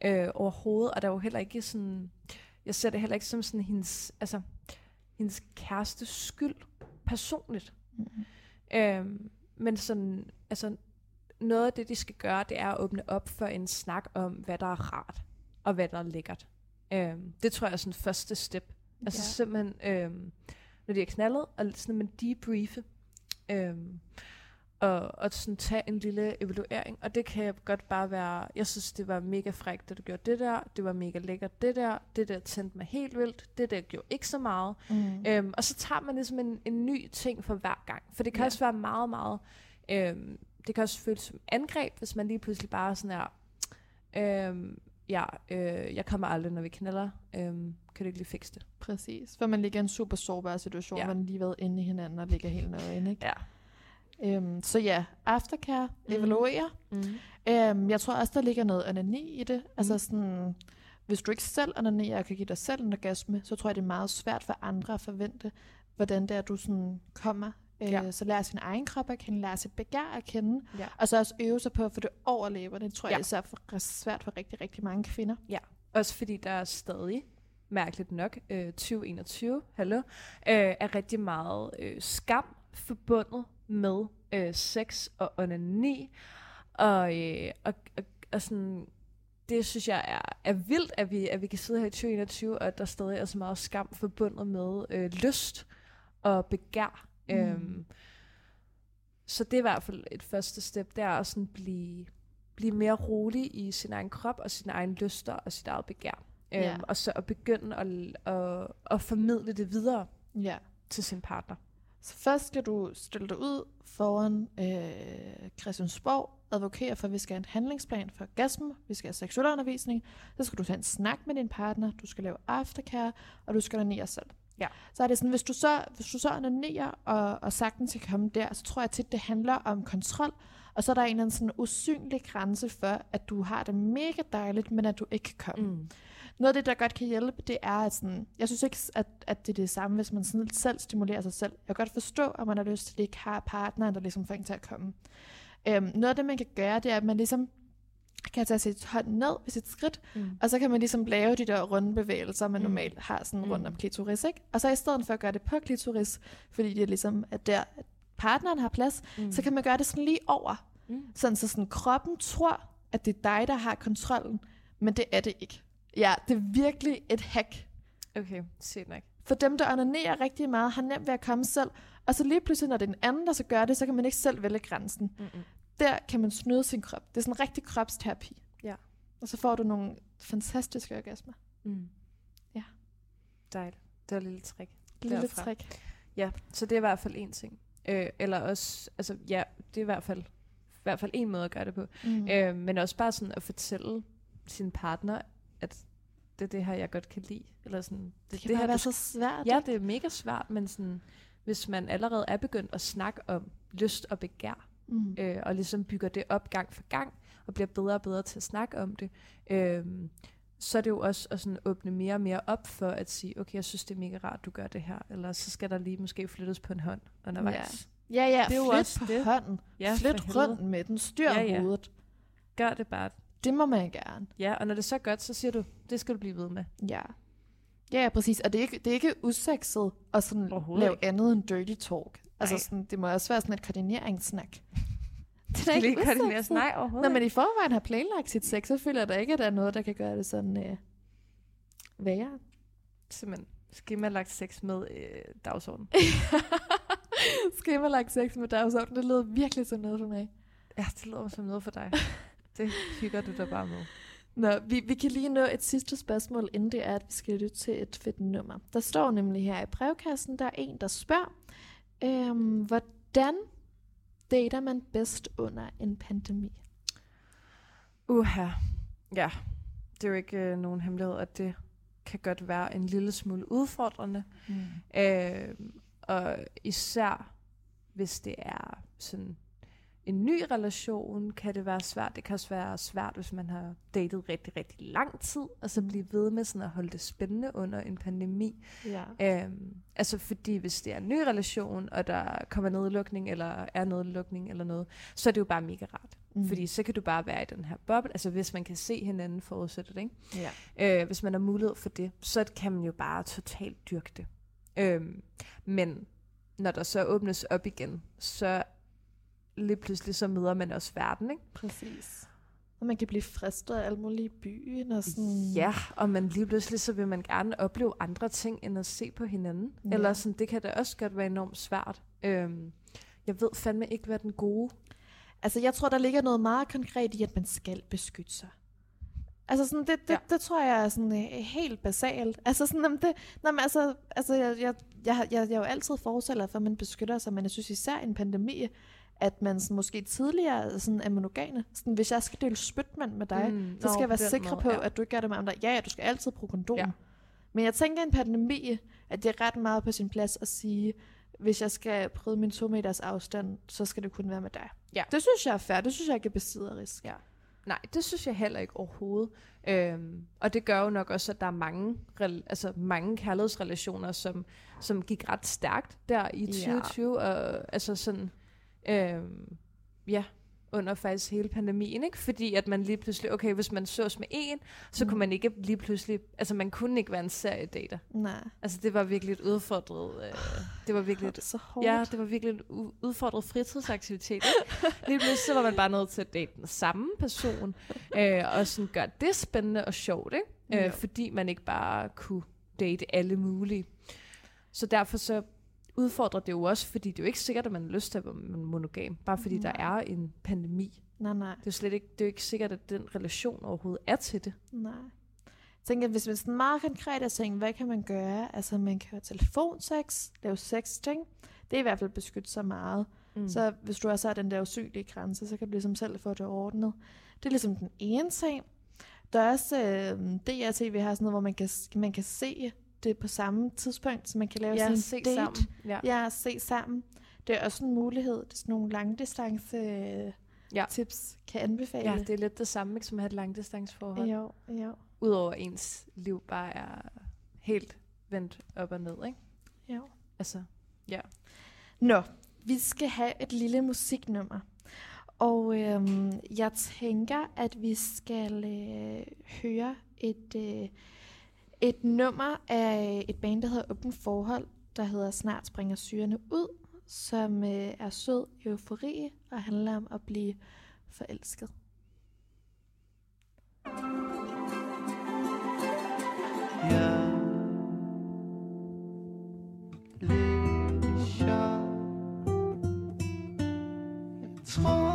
øh, overhovedet, og der er jo heller ikke sådan, jeg ser det heller ikke som sådan hendes, altså, hendes kæreste skyld personligt. Mm. Øhm, men sådan, altså, noget af det, de skal gøre, det er at åbne op for en snak om, hvad der er rart, og hvad der er lækkert. Øhm, det tror jeg er sådan første step. Altså Ja. simpelthen, øhm, når de er knaldet, og sådan man debriefe, øhm, og, og sådan tage en lille evaluering. Og det kan godt bare være, jeg synes, det var mega frækt, at du gjorde det der, det var mega lækkert det der, det der tændte mig helt vildt, det der gjorde ikke så meget. Mm. Øhm, og så tager man ligesom en, en ny ting for hver gang. For det kan ja. også være meget, meget... Øhm, det kan også føles som angreb, hvis man lige pludselig bare sådan er... Øhm, ja, øh, jeg kommer aldrig, når vi knaller. Øhm, kan du ikke lige fikse det? Præcis. For man ligger i en super sårbar situation, ja. Hvor man lige været inde i hinanden og ligger helt nøje inde, ikke? Ja. Øhm, så ja, aftercare, Mhm. evaluere. Mm. Øhm, jeg tror også, der ligger noget onani i det. Altså Mm. sådan, hvis du ikke selv onanerer og kan give dig selv en orgasme, så tror jeg, det er meget svært for andre at forvente, hvordan det er, du sådan kommer. Øh, Ja. Så lære sin egen krop at kende, lære sit begær at kende, Ja. og så også øve sig på at få det over læberne. Det tror jeg Ja. ja. især for, svært for rigtig, rigtig mange kvinder. Også fordi der er stadig, mærkeligt nok, øh, 2021, hallo, øh, er rigtig meget øh, skam forbundet med øh, sex og onani. Og, øh, og, og, og sådan, det synes jeg er, er vildt, at vi, at vi kan sidde her i 2021, og at der stadig er så meget skam forbundet med øh, lyst og begær. Mm. Øhm, så det er i hvert fald et første step, det er at sådan blive, blive mere rolig i sin egen krop og sin egen lyster og sit eget begær. Øhm, og så at begynde at, at, at formidle det videre Ja. til sin partner. Så først skal du stille dig ud foran øh, Christiansborg, advokere for, at vi skal have en handlingsplan for orgasme, vi skal have seksualundervisning, så skal du tage en snak med din partner, du skal lave aftercare, og du skal onanere selv. Ja. Så er det sådan, hvis du så, hvis du så onanerer og, og sagtens kan komme der, så tror jeg tit, det handler om kontrol, og så er der en eller anden sådan usynlig grænse for, at du har det mega dejligt, men at du ikke kan komme. Mm. Noget af det, der godt kan hjælpe, det er, at sådan, jeg synes ikke, at, at det er det samme, hvis man sådan selv stimulerer sig selv. Jeg kan godt forstå, at man har lyst til, at ikke har partneren, der ligesom får en til at komme. Øhm, noget af det, man kan gøre, det er, at man ligesom kan tage sit hånd ned ved sit skridt, Mm. og så kan man ligesom lave de der runde bevægelser, man Mm. normalt har sådan rundt Mm. om klitoris, ikke? Og så i stedet for at gøre det på klitoris, fordi det er ligesom, at der at partneren har plads, Mm. så kan man gøre det sådan lige over. Mm. Sådan så sådan, kroppen tror, at det er dig, der har kontrollen, men det er det ikke. Ja, det er virkelig et hack. Okay, sygt nok. For dem, der onanerer rigtig meget, har nemt ved at komme selv. Og så lige pludselig, når det er den anden, der så gør det, så kan man ikke selv vælge grænsen. Mm-mm. Der kan man snyde sin krop. Det er sådan en rigtig kropsterapi. Ja. Og så får du nogle fantastiske orgasmer. Mm. Ja. Dejligt. Det var et lille trick. Lille Derfra. trick. Ja, så det er i hvert fald en ting. Øh, eller også, altså ja, det er i hvert fald, i hvert fald en måde at gøre det på. Mm. Øh, men også bare sådan at fortælle sin partner, at det er det her, jeg godt kan lide. Eller sådan, det, det kan det her, være så svært. Ja, det er mega svært, men sådan, hvis man allerede er begyndt at snakke om lyst og begær, Mm. øh, og ligesom bygger det op gang for gang, og bliver bedre og bedre til at snakke om det, øh, så er det jo også at sådan åbne mere og mere op for at sige, okay, jeg synes, det er mega rart, du gør det her, eller så skal der lige måske flyttes på en hånd undervejs. Ja, ja, Det er jo også på det. hånden. Ja, flyt rundt med den. Styr Ja, ja. hovedet. Gør det bare. Det må man gerne. Ja, og når det er så godt, så siger du, det skal du blive ved med. Ja. Ja, ja, præcis. Og det er ikke, det er ikke usekset at sådan lave ikke. andet end dirty talk. Altså sådan, det må også være sådan et koordineringssnak. (laughs) Det Skal lige koordineres? Nej, overhovedet Når man i forvejen har planlagt sit sex, så føler jeg da ikke, at der er noget, der kan gøre det sådan øh, værre. ikke. Simpelthen skemalagt sex med øh, dagsordenen. (laughs) Skemalagt sex med dagsorden, det lyder virkelig som noget for mig. Ja, det lyder som noget for dig. (laughs) Det hygger du dig bare med. Nå, vi, vi kan lige nå et sidste spørgsmål, inden det er, at vi skal lytte til et fedt nummer. Der står nemlig her i brevkassen, der er en, der spørger, øhm, hvordan dater man bedst under en pandemi? Uha. Ja, det er jo ikke øh, nogen hemmelighed, at det kan godt være en lille smule udfordrende. Mm. Øh, og især hvis det er sådan en ny relation, kan det være svært. Det kan også være svært, hvis man har datet rigtig, rigtig lang tid, og så blive ved med sådan at holde det spændende under en pandemi. Ja. Øhm, altså fordi hvis det er en ny relation, og der kommer nedlukning, eller er nedlukning eller noget, så er det jo bare mega rart. Mm. Fordi så kan du bare være i den her boble. Altså hvis man kan se hinanden forudsætte det, ikke? ja. Øh, hvis man har mulighed for det, så kan man jo bare totalt dyrke det. Øhm, men når der så åbnes op igen, så lige pludselig så møder man også verden, ikke? Præcis. Og man kan blive fristet af alt muligt i byen og sådan. Ja, og man lige pludselig så vil man gerne opleve andre ting, end at se på hinanden. Ja. Eller sådan, det kan da også godt være enormt svært. Øhm, jeg ved fandme ikke, hvad den gode... Altså, jeg tror, der ligger noget meget konkret i, at man skal beskytte sig. Altså, sådan, det, det, ja. Det tror jeg er sådan, øh, helt basalt. Altså, sådan, jamen, det, nå, men, altså, altså jeg, jeg, jeg, jeg, jeg er jo altid fortæller for, at man beskytter sig, men jeg synes især i en pandemi, at man sådan, måske tidligere sådan, er monogane. Sådan, hvis jeg skal dele spytmand med dig, mm, så skal jeg være sikker på, ja. at du ikke gør det med andre. Ja, ja, du skal altid bruge kondom. Ja. Ja. Men jeg tænker i en pandemi, at det er ret meget på sin plads at sige, hvis jeg skal prøve min to meters afstand, så skal det kun være med dig. Ja. Det synes jeg er fair. Det synes jeg ikke er besidderisk. Ja. Nej, det synes jeg heller ikke overhovedet. Øhm, og det gør jo nok også, at der er mange, altså mange kærlighedsrelationer, som, som gik ret stærkt der i Ja. 2020. Og, altså sådan, øhm, ja, under faktisk hele pandemien, ikke? Fordi at man lige pludselig, okay, hvis man sås med en, så Mm. kunne man ikke lige pludselig, altså man kunne ikke være en seriedater. Nej. Altså det var virkelig et udfordret, øh, (sighs) det var virkelig Det er så hårdt. Ja, det var virkelig en udfordret fritidsaktivitet. (laughs) Lige pludselig så var man bare nødt til at date den samme person, (laughs) øh, og sådan gøre det spændende og sjovt, ikke? Øh, fordi man ikke bare kunne date alle mulige. Så derfor så udfordrer det jo også, fordi det er jo ikke sikkert, at man har lyst til at være monogam, bare fordi der Nej. er en pandemi. Nej, nej. Det er jo slet ikke, det er jo ikke sikkert, at den relation overhovedet er til det. Nej. Jeg tænker, hvis man sådan meget konkret er tænkt, hvad kan man gøre? Altså, man kan have telefonsex, lave sexting. Det er i hvert fald beskytte sig meget. Mm. Så hvis du også har den der usynlige grænse, så kan du ligesom selv få det ordnet. Det er ligesom den ene ting. Der er også øh, DRTV har sådan noget, hvor man kan, man kan se det på samme tidspunkt, så man kan lave ja, sådan en se date. sammen. Ja. Ja, se sammen. Det er også en mulighed. Det er sådan nogle langdistance Ja. tips, kan anbefale. ja, det er lidt det samme ikke, som at have et langdistanceforhold. Jo, jo. Udover ens liv bare er helt vendt op og ned, ikke? jo. Altså, Nå, vi skal have et lille musiknummer. Og øhm, jeg tænker, at vi skal øh, høre et, øh, et nummer af et band, der hedder Åben Forhold, der hedder Snart springer syrene ud, som øh, er sød eufori og handler om at blive forelsket. Jeg. Jeg tror,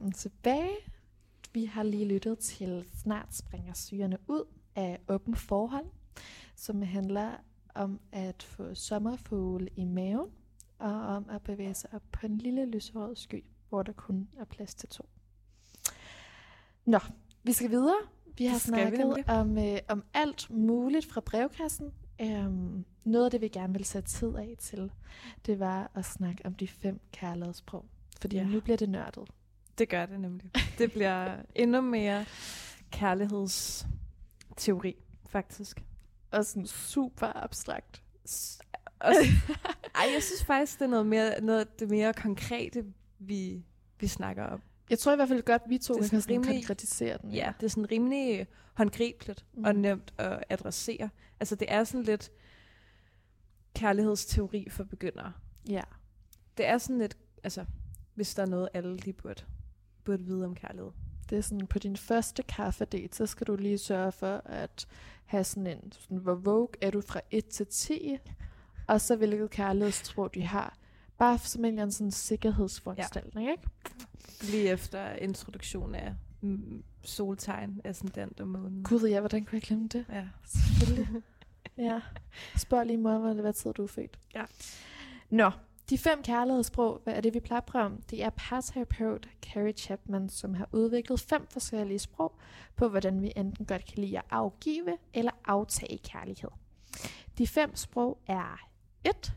Velkommen tilbage. Vi har lige lyttet til Snart springer syrene ud af Åben Forhold, som handler om at få sommerfugle i maven og om at bevæge sig op på en lille lyserød sky, hvor der kun er plads til to. Nå, vi skal videre. Vi har vi snakket nemlig. om, øh, om alt muligt fra brevkassen. Øhm, noget af det, vi gerne vil sætte tid af til, det var at snakke om de fem kærlighedssprog. Fordi Ja. nu bliver det nørdet. Det gør det nemlig. Det bliver endnu mere kærlighedsteori, faktisk. Og sådan super abstrakt. Og, ej, jeg synes faktisk, det er noget, mere, noget det mere konkrete, vi, vi snakker om. Jeg tror i hvert fald godt, vi to Det er kan sådan sådan rimelig- konkretisere den. Ja, det er sådan rimelig håndgribeligt mm. og Mm. nemt at adressere. Altså, det er sådan lidt kærlighedsteori for begyndere. ja. Det er sådan lidt, altså, hvis der er noget, alle de burde, burde vide om kærlighed. Det er sådan, på din første kaffedate, så skal du lige sørge for at have sådan en, sådan, hvor vogue er du fra 1 til 10, og så hvilket kærlighedssprog de har. Bare som en eller anden sådan sikkerhedsforanstaltning, ja. ikke? Lige efter introduktion af mm, soltegn, ascendant og månen. Gud, ja, hvordan kunne jeg glemme det? Ja. Selvfølgelig. ja. Spørg lige mor, hvad tid du er født. Ja. Nå, de fem kærlighedssprog, hvad er det, vi plejer at prøve om? Det er parterapeut Carrie Chapman, som har udviklet fem forskellige sprog på, hvordan vi enten godt kan lide at afgive eller aftage kærlighed. De fem sprog er 1.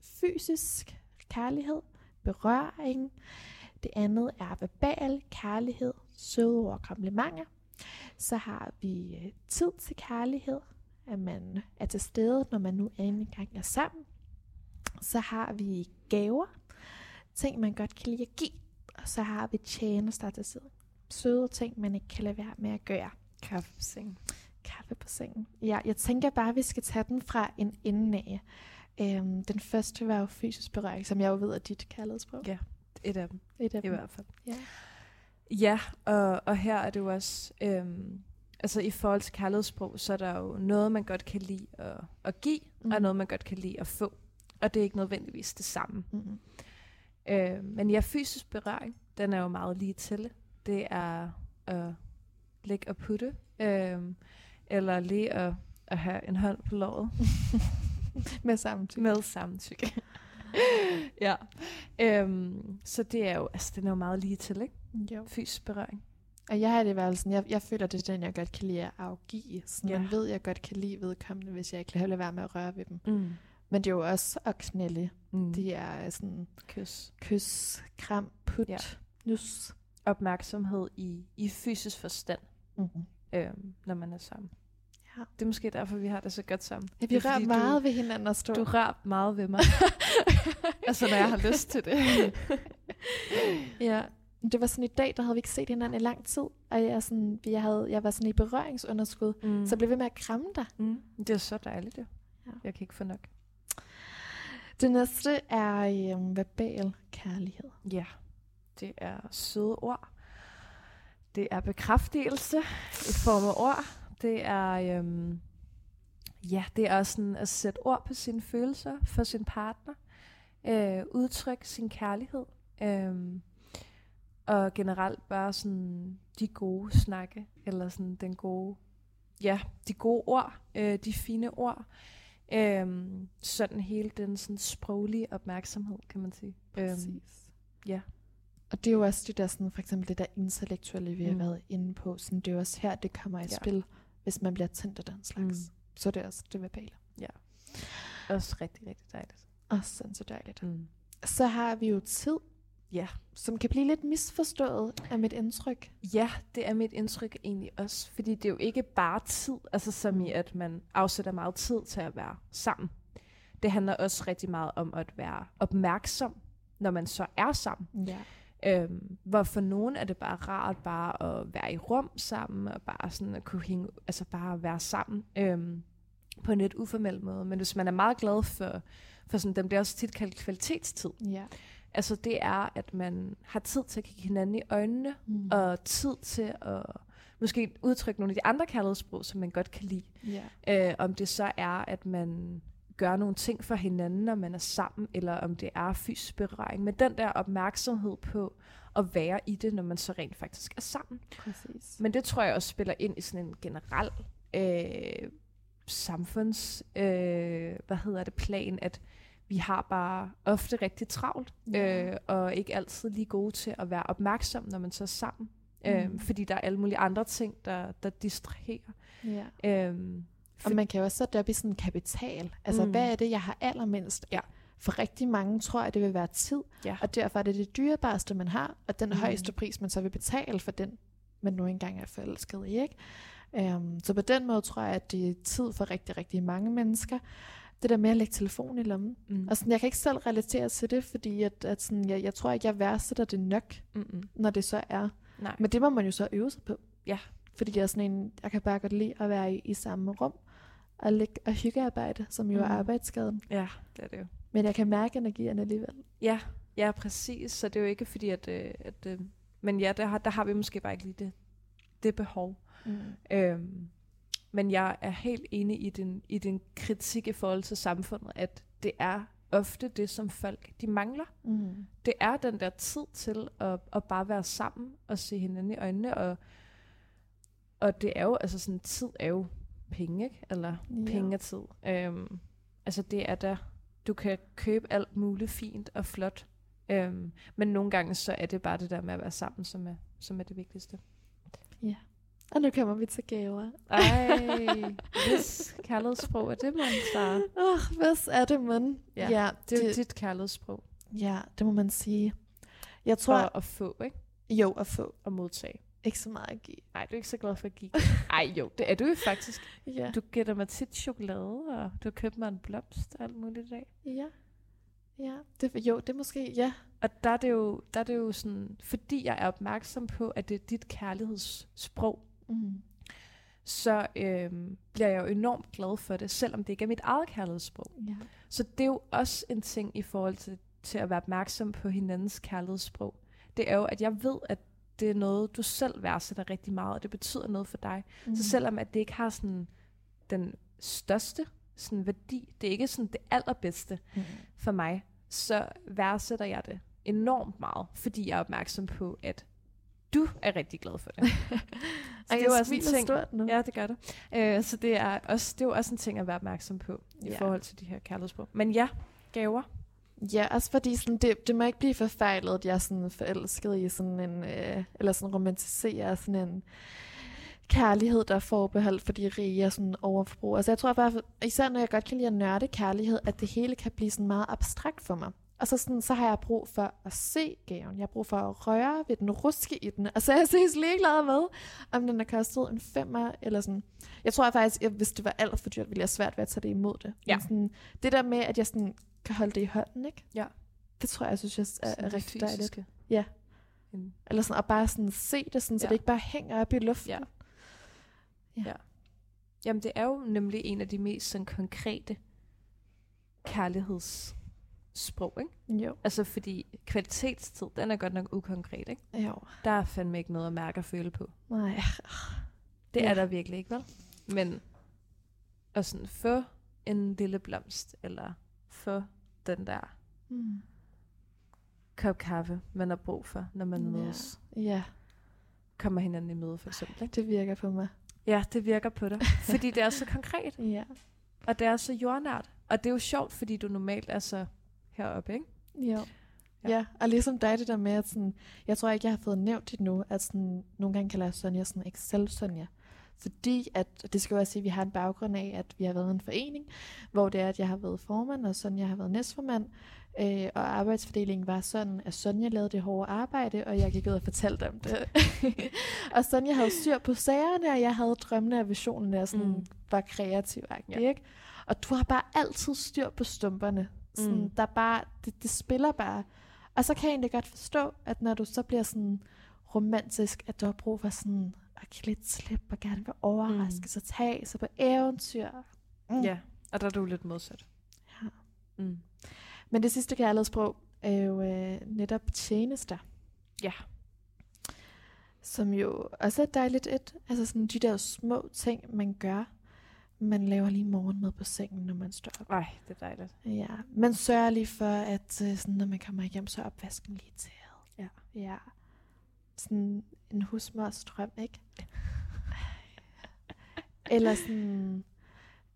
Fysisk kærlighed, berøring. Det andet er verbal kærlighed, søde ord og komplimenter. Så har vi øh, tid til kærlighed, at man er til stede, når man nu engang er sammen. Så har vi gaver, ting man godt kan lide at give. Og så har vi tjenester til siden. Søde ting, man ikke kan lade være med at gøre. Kaffe på sengen. Kaffe på sengen. Ja, jeg tænker bare, at vi skal tage den fra en ende af. Øhm, den første var jo fysisk berøring, som jeg jo ved er dit kærlighedssprog. Ja, et af dem Et af i dem. hvert fald. Ja. Ja, og, og her er det jo også, øhm, altså i forhold til kærlighedssprog, så er der jo noget, man godt kan lide at, at give, mm. og Mhm. noget, man godt kan lide at få. Og det er ikke nødvendigvis det samme. Mm-hmm. Øh, men ja, fysisk berøring, den er jo meget lige til. Det er at ligge og putte, øh, eller lige at, at have en hånd på låret (laughs) Med samtykke. med samtykke. (laughs) ja. Øhm, så det er jo, altså den er jo meget lige til, ikke? Jo. Fysisk berøring. Og jeg har det været sådan, jeg, jeg føler, det er den, jeg godt kan lide at afgive. Så Ja. man ved, jeg godt kan lide vedkommende, hvis jeg ikke kan lade være med at røre ved dem. Mm. Men det er jo også at knælde. Mm. Det er sådan Kys. kys, kram, put, Ja. nus. Opmærksomhed i, i fysisk forstand, Mm-hmm. øhm, når man er sammen. Ja. Det er måske derfor, vi har det så godt sammen. Ja, vi er rører meget ved hinanden og stå. Du, du rører meget ved mig. (laughs) altså, når jeg har lyst til det. (laughs) ja. Det var sådan i dag, der havde vi ikke set hinanden i lang tid. Og jeg, sådan, jeg, havde, jeg var sådan i berøringsunderskud. Mm. Så jeg blev ved med at kramme dig. mm. Det er så dejligt, jo. Ja. Jeg kan ikke få nok. Det næste er øhm, verbal kærlighed. Ja, det er søde ord. Det er bekræftelse i form af ord. Det er, øhm, ja, det er også sådan at sætte ord på sine følelser for sin partner. Øh, udtrykke sin kærlighed. Øhm, og generelt bare sådan de gode snakke, eller sådan den gode, ja, de gode ord, øh, de fine ord. Øhm, sådan hele den sådan sproglige opmærksomhed, kan man sige. Øhm, Præcis. ja. Og det er jo også det der, sådan, for eksempel det der intellektuelle, vi har Mm. været inde på. Sådan, det er jo også her, det kommer i Ja. ja. spil, hvis man bliver tændt af den slags. Mm. Så er det også det verbale. Også rigtig, rigtig dejligt. Og sådan så dejligt. Mm. Så har vi jo tid, Ja. som kan blive lidt misforstået af mit indtryk. ja, det er mit indtryk egentlig også. Fordi det er jo ikke bare tid, altså som i at man afsætter meget tid til at være sammen. Det handler også rigtig meget om at være opmærksom, når man så er sammen. Ja. Øhm, hvor for nogen er det bare rart bare at være i rum sammen, og bare sådan at kunne hænge, altså bare være sammen øhm, på en lidt uformel måde. Men hvis man er meget glad for, for sådan, dem bliver også tit kaldt kvalitetstid. Ja. Altså det er, at man har tid til at kigge hinanden i øjnene, Mm. og tid til at måske udtrykke nogle af de andre kærlighedssprog, som man godt kan lide. ja. Øh, om det så er, at man gør nogle ting for hinanden, når man er sammen, eller om det er fysisk berøring. Men den der opmærksomhed på at være i det, når man så rent faktisk er sammen. Præcis. Men det tror jeg også spiller ind i sådan en generel øh, samfunds, øh, hvad hedder det, plan, at vi har bare ofte rigtig travlt, Ja. øh, og ikke altid lige gode til at være opmærksom, når man så er sammen. Mm. Øh, Mm. fordi der er alle mulige andre ting, der, der distraherer. Ja. Øh, Og man kan jo også sætte det op i sådan en kapital. Altså, Mm. hvad er det, jeg har allermindst? Ja. for rigtig mange tror jeg, det vil være tid. Ja. Og derfor er det det dyrebareste, man har, og den mm. højeste pris, man så vil betale for den, man nu engang er forelsket i. Ikke? Um, så på den måde tror jeg, at det er tid for rigtig, rigtig mange mennesker. Det der med at lægge telefonen i lommen. Mm. Og sådan, jeg kan ikke selv relatere til det, fordi at, at sådan, jeg, jeg tror ikke, jeg værdsætter det nok, Mm-mm. når det så er. Nej. Men det må man jo så øve sig på. Ja. Fordi jeg er sådan en, jeg kan bare godt lide at være i, i samme rum og, ligge, og hyggearbejde, som jo mm. Mm. er arbejdsskaden. Ja, det er det jo. Men jeg kan mærke energien alligevel. Ja, ja, præcis. Så det er jo ikke fordi, at... Øh, at øh, men ja, der har, der har vi måske bare ikke lige det, det behov. Mm. Øhm, men jeg er helt enig i din, i din kritik i forhold til samfundet, at det er ofte det, som folk de mangler. Mm. Det er den der tid til at, at bare være sammen og se hinanden i øjnene. Og, og det er jo, altså sådan, tid er jo penge, ikke? Eller Ja. penge er tid. Øhm, altså det er der, du kan købe alt muligt fint og flot. Øhm, men nogle gange så er det bare det der med at være sammen, som er, som er det vigtigste. Og nu kommer vi til gaver. Ej, (laughs) hvis kærlighedssprog er det, man tager. Åh, oh, hvad er det, mand? Ja, ja, Det er det, dit kærlighedssprog. ja, det må man sige. Jeg tror, For at få, ikke? jo, at få. Og modtage. Ikke så meget at give. Nej, du er ikke så glad for at give. Ej, jo, det er du jo faktisk. Ja. Du giver mig tit chokolade, og du har købt mig en blomst og alt muligt i dag. Ja. Ja, det, jo, det er måske, ja. Og der er, det jo, der er det jo sådan, fordi jeg er opmærksom på, at det er dit kærlighedssprog, Mm. så øhm, bliver jeg jo enormt glad for det, selvom det ikke er mit eget kærlighedssprog. Ja. Så det er jo også en ting i forhold til, til at være opmærksom på hinandens kærlighedssprog. Det er jo, at jeg ved, at det er noget, du selv værdsætter rigtig meget, og det betyder noget for dig. Mm. Så selvom at det ikke har sådan den største sådan værdi, det er ikke sådan det allerbedste Mm. for mig, så værdsætter jeg det enormt meget, fordi jeg er opmærksom på, at du er rigtig glad for det. (laughs) Så Ej, det er jeg også en ting. stort nu. Ja, det gør det. Øh, så det er, også, det er jo også en ting at være opmærksom på i Ja. forhold til de her kærlighedssprog. Men ja, gaver. Ja, også fordi sådan, det, det må ikke blive forfejlet, at jeg er sådan forelsket i sådan en, øh, eller sådan romantiserer sådan en kærlighed, der er forbeholdt for de rige og sådan overforbrug. Altså jeg tror bare, især når jeg godt kan lide at nørde kærlighed, at det hele kan blive sådan meget abstrakt for mig. Og så, sådan, så har jeg brug for at se gaven. Jeg har brug for at røre ved den, ruske i den. (laughs) Og så er jeg seriøst ligeglad med, om den har kostet en femmer eller sådan. Jeg tror faktisk, at hvis det var alt for dyrt, ville jeg svært ved at tage det imod det. Ja. Men sådan, det der med, at jeg sådan kan holde det i hånden, ikke? Ja. Det tror jeg, jeg synes, jeg er, Sådan er det rigtig dejligt. fysiske. Ja. En- Eller sådan, og bare sådan se det, sådan, så Ja. det ikke bare hænger op i luften. Ja. Ja. Ja. Jamen, det er jo nemlig en af de mest sådan, konkrete kærlighedssprog, ikke? Jo. Altså, fordi kvalitetstid, den er godt nok ukonkret, ikke? Jo. Der er fandme ikke noget at mærke og føle på. Nej. Det Ja. er der virkelig ikke, vel? Men at sådan få en lille blomst, eller få den der Mm. kop kaffe, man har brug for, når man Ja. mødes. Ja, Kommer hinanden i møde, for eksempel. Ikke? det virker på mig. Ja, det virker på dig. Fordi det er så (laughs) konkret, Ja. og det er så jordnært. Og det er jo sjovt, fordi du normalt er så heroppe, ikke? Jo. Ja. Ja. og ligesom dig det der med, at sådan, jeg tror ikke, jeg har fået nævnt det nu, at sådan, nogle gange kalder jeg Sonja sådan Excel-Sonja. Fordi, at, det skal jo også sige, at vi har en baggrund af, at vi har været en forening, hvor det er, at jeg har været formand, og Sonja har været næstformand. Øh, og arbejdsfordelingen var sådan, at Sonja lavede det hårde arbejde, og jeg gik ud og fortalte om det. (laughs) og Sonja havde styr på sagerne, og jeg havde drømmene og visionerne, og sådan Mm. var kreativ ja. ikke? Og du har bare altid styr på stumperne. Sådan, Mm. der er bare, det, det spiller bare. Og så kan jeg egentlig godt forstå, at når du så bliver sådan romantisk, at du har brug for sådan at give lidt slip og gerne vil overraskes mm. og tage sig på eventyr. Mm. Ja, og der er du lidt modsat. Ja. Mm. Men det sidste kærlighedssprog er jo øh, netop tjenester. Ja. Som jo også er dejligt et. Altså sådan de der små ting, man gør. Man laver lige morgenmad på sengen, når man står op. Ej, det er dejligt. Ja, man sørger lige for, at øh, sådan, når man kommer hjem, så er opvasken lige til. Ja. Ja. Sådan en husmors drøm, ikke? (laughs) Eller sådan...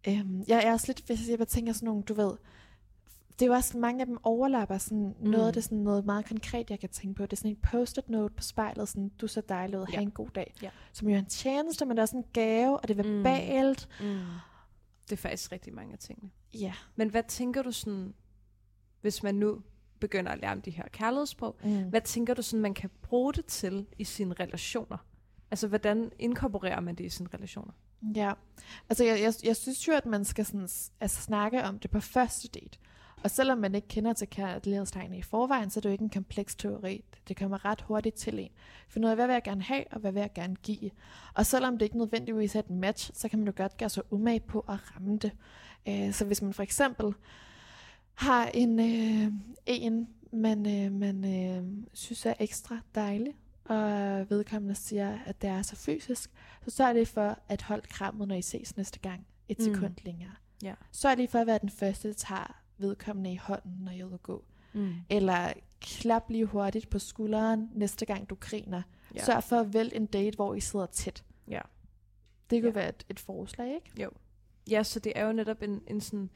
Øhm, jeg er også lidt, hvis jeg bare tænker sådan nogle, du ved, det er jo også mange af dem overlapper sådan mm. noget af det sådan noget meget konkret, jeg kan tænke på. Det er sådan en post-it note på spejlet, sådan, du er så dejlig ud, Ja. have en god dag. Ja. Som jo er en tjeneste, men det er også en gave, og det er verbalt. Mm. Det er faktisk rigtig mange af tingene. Ja. Men hvad tænker du sådan, hvis man nu begynder at lære om de her kærlighedssprog, Mm. hvad tænker du sådan, man kan bruge det til i sine relationer? Altså, hvordan inkorporerer man det i sine relationer? Ja, altså jeg, jeg, jeg synes jo, at man skal sådan, altså, snakke om det på første date. Og selvom man ikke kender til kærlighedstegnene i forvejen, så er det jo ikke en kompleks teori. Det kommer ret hurtigt til en. Finde ud af, hvad vil jeg gerne have, og hvad vil jeg gerne give. Og selvom det ikke nødvendigvis er et match, så kan man jo godt gøre sig umage på at ramme det. Øh, så hvis man for eksempel har en, øh, en man, øh, man øh, synes er ekstra dejlig, og vedkommende siger, at det er så fysisk, så sørg lige for at holde krammet, når I ses næste gang. Et Mm. sekund længere. Ja. Sørg lige for at være den første, der tager vedkommende i hånden, når I er ude at gå. Mm. Eller klap lige hurtigt på skulderen, næste gang du griner. Ja. Sørg for at vælge en date, hvor I sidder tæt. Ja. Det kunne Ja. være et, et forslag, ikke? Ja, så det er jo netop en, en sådan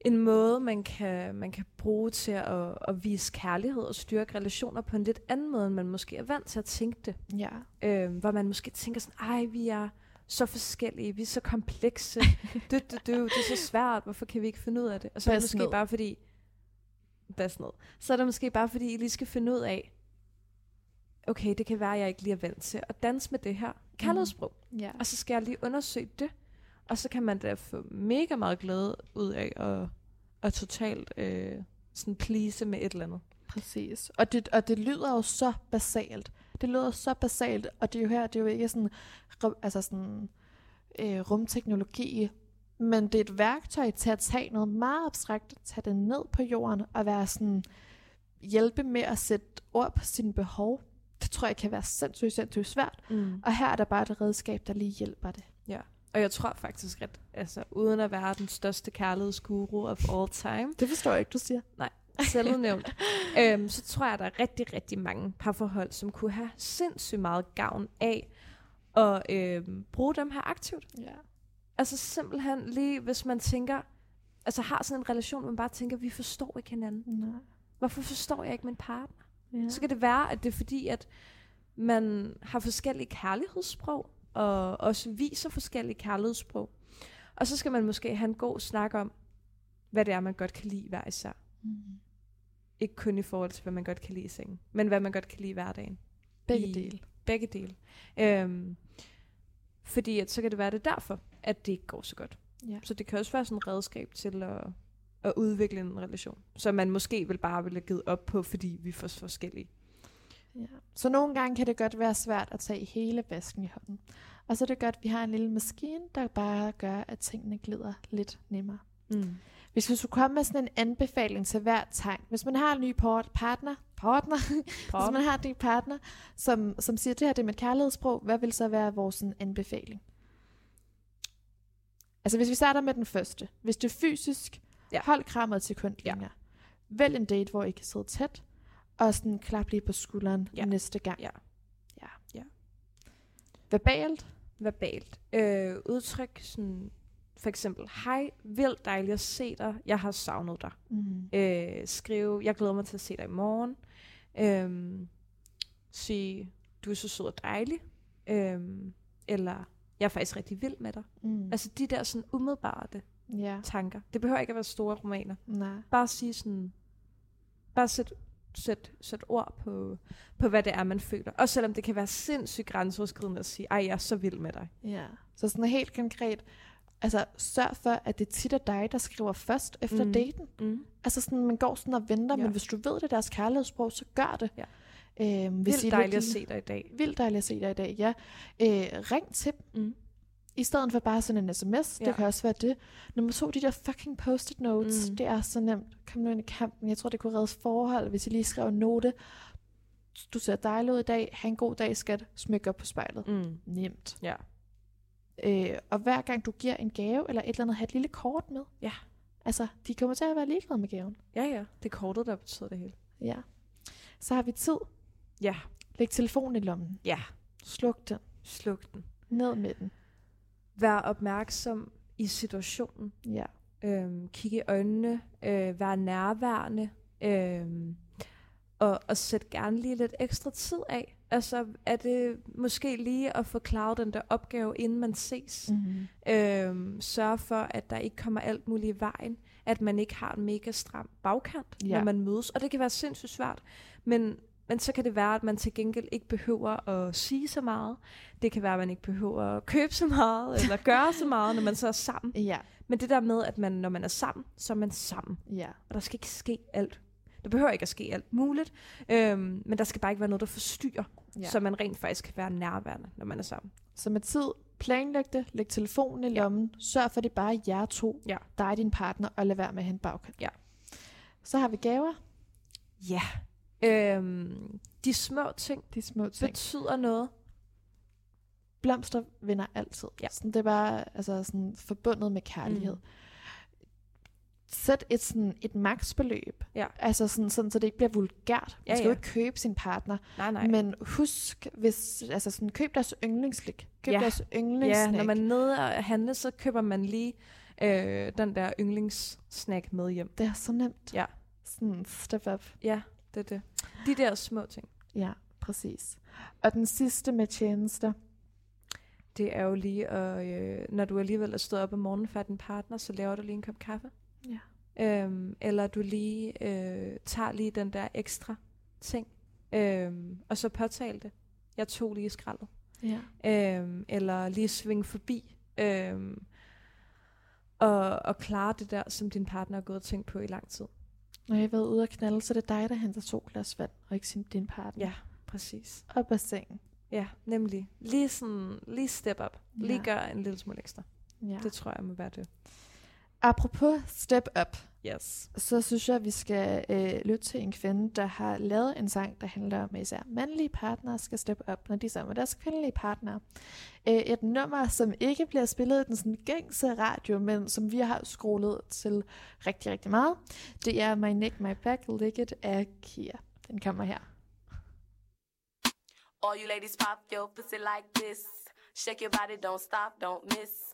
en måde, man kan, man kan bruge til at, at vise kærlighed og styrke relationer på en lidt anden måde, end man måske er vant til at tænke det. Ja. Øh, hvor man måske tænker sådan, ej, vi er så forskellige, vi er så komplekse, du, du, du, det er så svært, hvorfor kan vi ikke finde ud af det? Og så er det måske ned. bare fordi, bas ned. Så er det måske bare fordi, I lige skal finde ud af, okay, det kan være, jeg ikke lige er vant til at danse med det her kærlighedssprog. Ja. Og så skal jeg lige undersøge det. Og så kan man da få mega meget glæde ud af at, at totalt øh, sådan please med et eller andet. Præcis. Og det, og det lyder jo så basalt. Det lyder så basalt, og det er jo her, det er jo ikke sådan, altså sådan øh, rumteknologi, men det er et værktøj til at tage noget meget abstrakt, tage det ned på jorden og være sådan, hjælpe med at sætte ord på sine behov. Det tror jeg kan være sindssygt, sindssygt svært. Mm. Og her er der bare et redskab, der lige hjælper det. Og jeg tror faktisk, at altså, uden at være den største kærlighedsguru of all time, Det forstår jeg ikke, du siger. Selvudnævnt, (laughs) øhm, så tror jeg, at der er rigtig, rigtig mange parforhold, som kunne have sindssygt meget gavn af at øhm, bruge dem her aktivt. Ja. Altså simpelthen lige, hvis man tænker, altså har sådan en relation, hvor man bare tænker, vi forstår ikke hinanden. Nej. Hvorfor forstår jeg ikke min partner? Ja. Så kan det være, at det er fordi, at man har forskellige kærlighedssprog, og også viser forskellige kærlighedssprog. Og så skal man måske have en god snak om, hvad det er, man godt kan lide hver især. Mm. Ikke kun i forhold til, hvad man godt kan lide i sengen, men hvad man godt kan lide i hverdagen. Begge I- dele. Begge dele. Øhm, fordi at, så kan det være, det er derfor, at det ikke går så godt. Ja. Så det kan også være sådan et redskab til at, at udvikle en relation, som man måske vil bare ville have givet op på, fordi vi er for forskellige. Ja. Så nogle gange kan det godt være svært at tage hele vasken i hånden. Og så er det godt, at vi har en lille maskine, der bare gør, at tingene glider lidt nemmere. Mm. Hvis vi skulle komme med sådan en anbefaling til hver tegn. Hvis man har en ny port- partner, partner, (laughs) hvis man har en ny partner, som, som siger, det her det er mit kærlighedssprog, hvad vil så være vores sådan, anbefaling? Altså hvis vi starter med den første. Hvis det er fysisk, Ja. hold krammet til kun Ja. Vælg en date, hvor I kan sidde tæt, og sådan klap lige på skulderen ja. næste gang. Ja. ja. Ja. Verbalt? verbalt. Øh, udtryk sådan, for eksempel, hej, vildt dejligt at se dig, jeg har savnet dig. Mm. Øh, skrive, jeg glæder mig til at se dig i morgen. Øh, sige, du er så sød og dejlig. Øh, eller, jeg er faktisk rigtig vild med dig. Mm. Altså de der sådan umiddelbare ja. tanker. Det behøver ikke at være store romaner. Nej. Bare sige sådan, bare sæt, sæt, sæt ord på, på, hvad det er, man føler. Og selvom det kan være sindssygt grænseoverskridende at sige, ej, jeg er så vild med dig. Ja. Så sådan helt konkret, altså sørg for, at det tit er dig, der skriver først efter Mm. daten. Mm. Altså sådan, man går sådan og venter, Ja. men hvis du ved, det er deres kærlighedssprog, så gør det. Ja. Øhm, hvis Vildt dejligt at se dig i dag. Vildt dejligt at se dig i dag, ja. Øh, ring til dem, Mm. i stedet for bare sådan en sms. Ja. Det kan også være det. Nummer to, de der fucking post-it notes. Mm. Det er så nemt. Kom nu ind i kampen. Jeg tror, det kunne reddes forhold, hvis I lige skrev en note. Du ser dejlig ud i dag. Ha' en god dag, skat. Smyk op på spejlet. Mm. Nemt. Ja. Øh, og hver gang du giver en gave eller et eller andet, have et lille kort med. Ja. Altså, de kommer til at være ligeglade med gaven. Ja, ja. Det er kortet, der betyder det hele. Ja. Så har vi tid. Ja. Læg telefonen i lommen. Ja. Sluk den. Sluk den. Ned med den. Vær opmærksom i situationen. Ja. Øhm, kig i øjnene. Øh, vær nærværende. Øhm, og, og sæt gerne lige lidt ekstra tid af. Altså, er det måske lige at få klaret den der opgave, inden man ses? Mm-hmm. Øhm, sørg for, at der ikke kommer alt muligt i vejen. at man ikke har en mega stram bagkant. Ja. når man mødes. Og det kan være sindssygt svært, men, men så kan det være, at man til gengæld ikke behøver at sige så meget. Det kan være, at man ikke behøver at købe så meget, (laughs) eller gøre så meget, når man så er sammen. Ja, Men det der med, at man, når man er sammen, så er man sammen. ja. Og der skal ikke ske alt. Der behøver ikke at ske alt muligt, øhm, men der skal bare ikke være noget, der forstyrrer, ja. ja. så man rent faktisk kan være nærværende, når man er sammen. Så med tid, planlæg det, læg telefonen i Ja. lommen, sørg for, at det er bare jer to, Ja. dig og din partner, og lad være med at hente bagkant. Ja. Så har vi gaver, Ja. Øhm, de små ting de små ting. betyder noget. Blomster vinder altid. Ja. Sådan, det er bare altså, sådan, forbundet med kærlighed. Mm. Sæt et, sådan, et maksbeløb. Ja. Altså sådan, sådan, så det ikke bliver vulgært. Man Ja, skal jo ja. ikke købe sin partner. Nej, nej. Men husk, hvis, altså sådan, køb deres yndlingsslik. Køb Ja. deres ja, yndlingssnack. når man er nede og handle, så køber man lige øh, den der yndlingssnack med hjem. Det er så nemt. Ja. Sådan, step up. Ja, det er det. De der små ting. Ja, præcis. Og den sidste med tjenester. Det er jo lige, at, øh, når du alligevel er stået op om morgenen for din partner, så laver du lige en kop kaffe. Ja. Øhm, eller du lige øh, tager lige den der ekstra ting, øhm, og så påtal det. Jeg tog lige skraldet. Ja. Øhm, eller lige svinge forbi. Øhm, og, og klare det der, som din partner har gået og tænkt på i lang tid. Når jeg har været ude og knalde, så er det dig, der henter to glas vand, og ikke din partner. Ja, præcis. Og bassin. Ja, nemlig. Lige sådan, lige step up. Lige Ja. gør en lille smule ekstra. Ja. Det tror jeg må være det. Apropos step up, Yes. så synes jeg, at vi skal øh, lytte til en kvinde, der har lavet en sang, der handler om, at især mandlige partnere skal steppe op, når de er sammen med deres kvindelige partnere. Øh, et nummer, som ikke bliver spillet i den sådan gængse radio, men som vi har scrollet til rigtig, rigtig meget. Det er My Neck, My Back, Lick It af Kia. Den kommer her. All you ladies pop your pussy like this. Shake your body, don't stop, don't miss.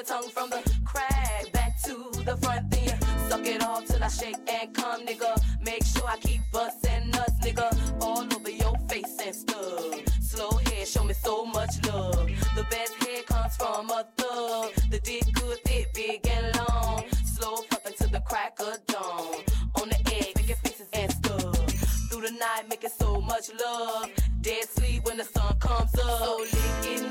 your tongue from the crack back to the front. Then you suck it all till I shake and come, nigga. Make sure I keep busting nuts, nigga. All over your face and stuff. Slow head, show me so much love. The best head comes from a thug. The dick good, thick, big and long. Slow fucking to the crack of dawn. On the edge, making faces and stuff. Through the night, making so much love. Dead sleep when the sun comes up. So lick it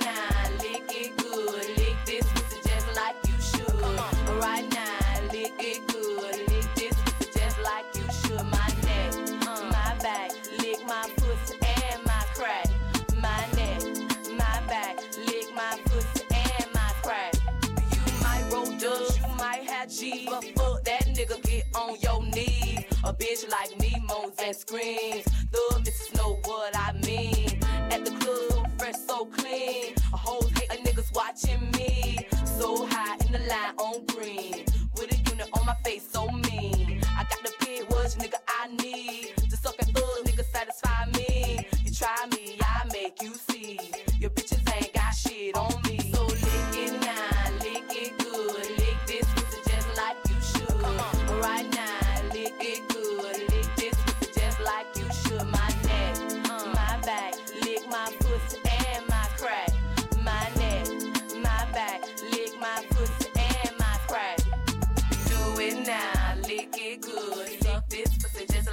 might have G, but fuck that nigga, get on your knees. A bitch like me moans and screams. The missus know what I mean. At the club, fresh, so clean. A hoes hate a niggas watching me. So high in the line on green. With a unit on my face, so mean. I got the pig which nigga I need. To suck and thug, nigga satisfy me. You try me,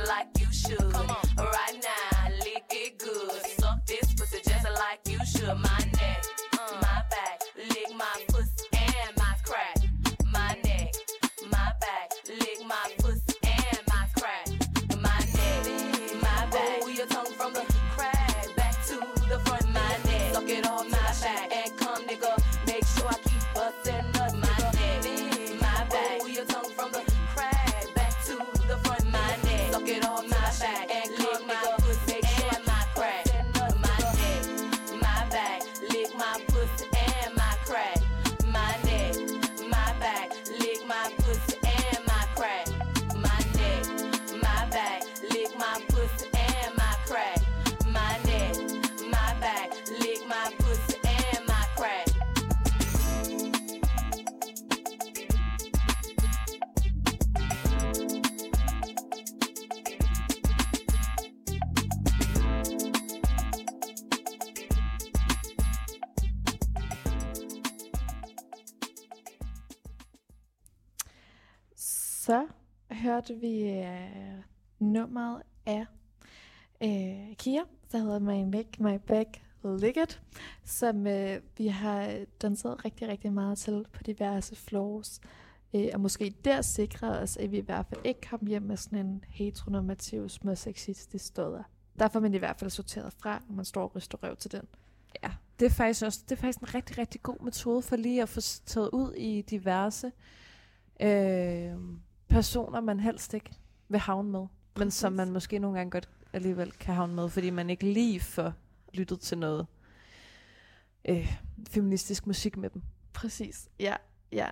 like you should. Come on. Right now, lick it good. Suck this pussy just like you should. My my hørte vi øh, nummeret af øh, Kia, der hedder My Neck, My Back Lick It, som øh, vi har øh, danset rigtig, rigtig meget til på diverse floors. Øh, og måske der sikrer os, at vi i hvert fald ikke kom hjem med sådan en heteronormativ, småsexistisk støder. Der får man i hvert fald sorteret fra, når man står og ryster røv til den. Ja, det er faktisk også det er faktisk en rigtig, rigtig god metode for lige at få taget ud i diverse øh, personer, man helst ikke vil havne med. Men som Præcis. man måske nogle gange godt alligevel kan havne med, fordi man ikke lige får lyttet til noget øh, feministisk musik med dem. Præcis, ja, ja.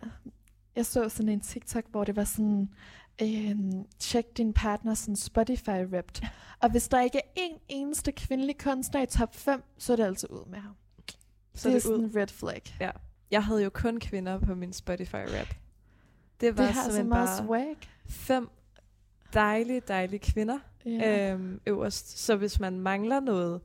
Jeg så sådan en TikTok, hvor det var sådan, øhm, tjek din partner sådan Spotify Wrapped. Og hvis der ikke er en eneste kvindelig kunstner i top 5, så er det altså ud med ham. Så det er det ud. sådan en red flag. Jeg havde jo kun kvinder på min Spotify rap. Det var Det har så simpelthen bare swag. fem dejlige, dejlige kvinder Ja. øhm, øverst. Så hvis man mangler noget,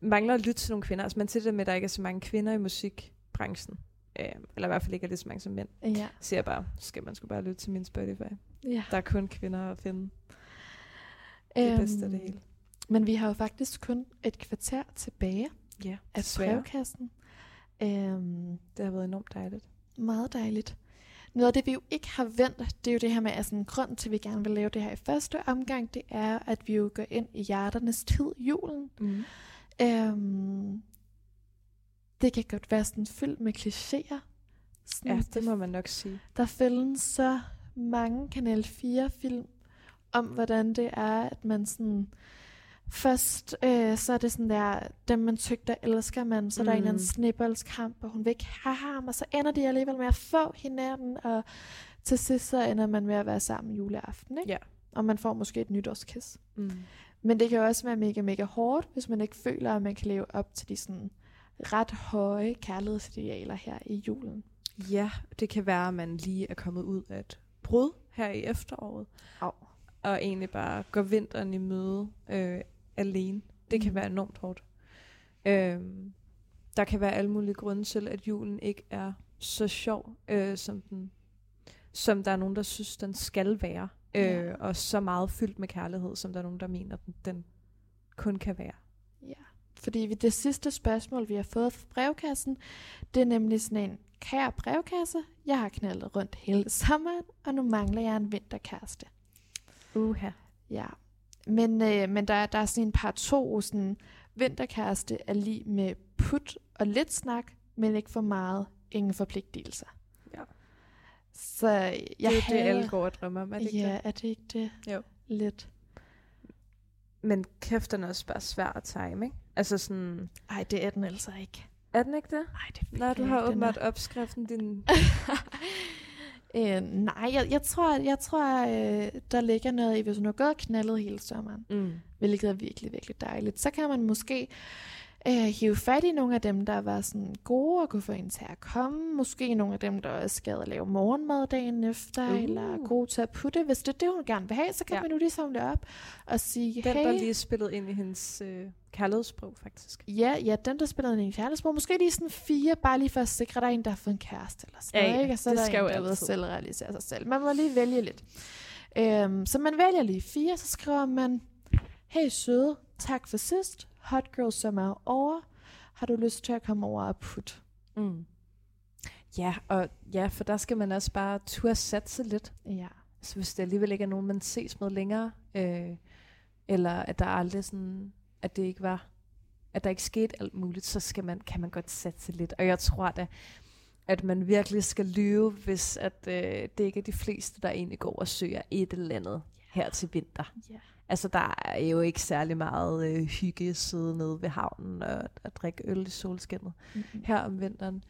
mangler at lytte til nogle kvinder, altså man til det med, at der ikke er så mange kvinder i musikbranchen, øhm, eller i hvert fald ikke er lige så mange som mænd, ja. siger jeg bare, skal man sgu bare lytte til min Spotify. ja. Der er kun kvinder at finde. Det er bedste af det Øhm, hele. Men vi har jo faktisk kun et kvarter tilbage Ja, af brevkassen. Øhm, Det har været enormt dejligt. Meget dejligt. Noget af det, vi jo ikke har vendt, det er jo det her med, at sådan, grunden til, at vi gerne vil lave det her i første omgang, det er, at vi jo går ind i hjerternes tid, julen. Mm. Øhm, det kan godt være sådan fyldt med klichéer. Sådan, Ja, det må man nok sige. Der findes så mange Kanal 4-film om, hvordan det er, at man sådan... Først øh, så er det sådan der, dem man tygter, elsker man, så mm. der er en eller anden Mm. snibboldskamp, og hun vil ikke have ham, og så ender de alligevel med at få hinanden, og til sidst så ender man med at være sammen juleaften, ikke? Ja. Og man får måske et nytårskys. Mm. Men det kan jo også være mega, mega hårdt, hvis man ikke føler, at man kan leve op til de sådan ret høje kærlighedsidealer her i julen. Ja, det kan være, at man lige er kommet ud af et brud her i efteråret. Au. Og egentlig bare går vinteren i møde øh, alene. Det kan Mm. være enormt hårdt. Øhm, der kan være alle mulige grunde til, at julen ikke er så sjov, øh, som, den, som der er nogen, der synes, den skal være. Øh, Ja. Og så meget fyldt med kærlighed, som der er nogen, der mener, den, den kun kan være. Ja, fordi vi- det sidste spørgsmål, vi har fået fra brevkassen, det er nemlig sådan en, kære brevkasse, jeg har knaldet rundt hele sommeren, og nu mangler jeg en vinterkæreste. Uha. Ja, men, øh, men der, er- der er sådan en par to, sådan, vinterkæreste er lige med put og lidt snak, men ikke for meget, ingen forpligtelser. Ja. Så jeg det er jo det, hader- alle går og drømmer om, er det ikke ja, det? er det ikke det? Jo. Lidt. Men kæft, den er også bare svær at time, ikke? Altså sådan... Ej, det er den altså ikke. Er den ikke det? Nej, det Nej, du har er- åbenbart opskriften din... (laughs) øh, nej, jeg, jeg tror, jeg tror øh, der ligger noget i, hvis hun har gået og knaldet hele sommeren, Mm. hvilket er virkelig, virkelig dejligt, så kan man måske øh, hive fat i nogle af dem, der var sådan gode og kunne få en til at komme. Måske nogle af dem, der også gad at lave morgenmad dagen efter, Uh. eller gode til at putte. Hvis det er det, hun gerne vil have, så kan Ja. man nu lige samle op og sige, Den, hey, der lige er spillet ind i hendes øh, kærlighedssprog, faktisk. Ja, ja, den der spillede en kærlighedsbrug. Måske lige sådan fire, bare lige for at sikre, at der er en, der har fået en kæreste eller sådan Ja, noget, ikke? Og så er det der skal en, jo der er altid. selvrealisere sig selv. Man må lige vælge lidt. Øhm, så man vælger lige fire, så skriver man, hey søde, tak for sidst. Hot girl summer er over. Har du lyst til at komme over og putte? Mm. Ja, og ja, for der skal man også bare turde satse lidt. Ja. Så hvis det alligevel ikke er nogen, man ses med længere, øh, eller at der aldrig sådan, at det ikke var, at der ikke skete alt muligt, så skal man, kan man godt satse lidt. Og jeg tror da, at man virkelig skal lyve, hvis at øh, det ikke er de fleste, der egentlig går og søger et eller andet her til vinter. Ja. Altså, der er jo ikke særlig meget øh, hygge sidde nede ved havnen og, og drikke øl i solskinnet Mm-hmm. her om vinteren.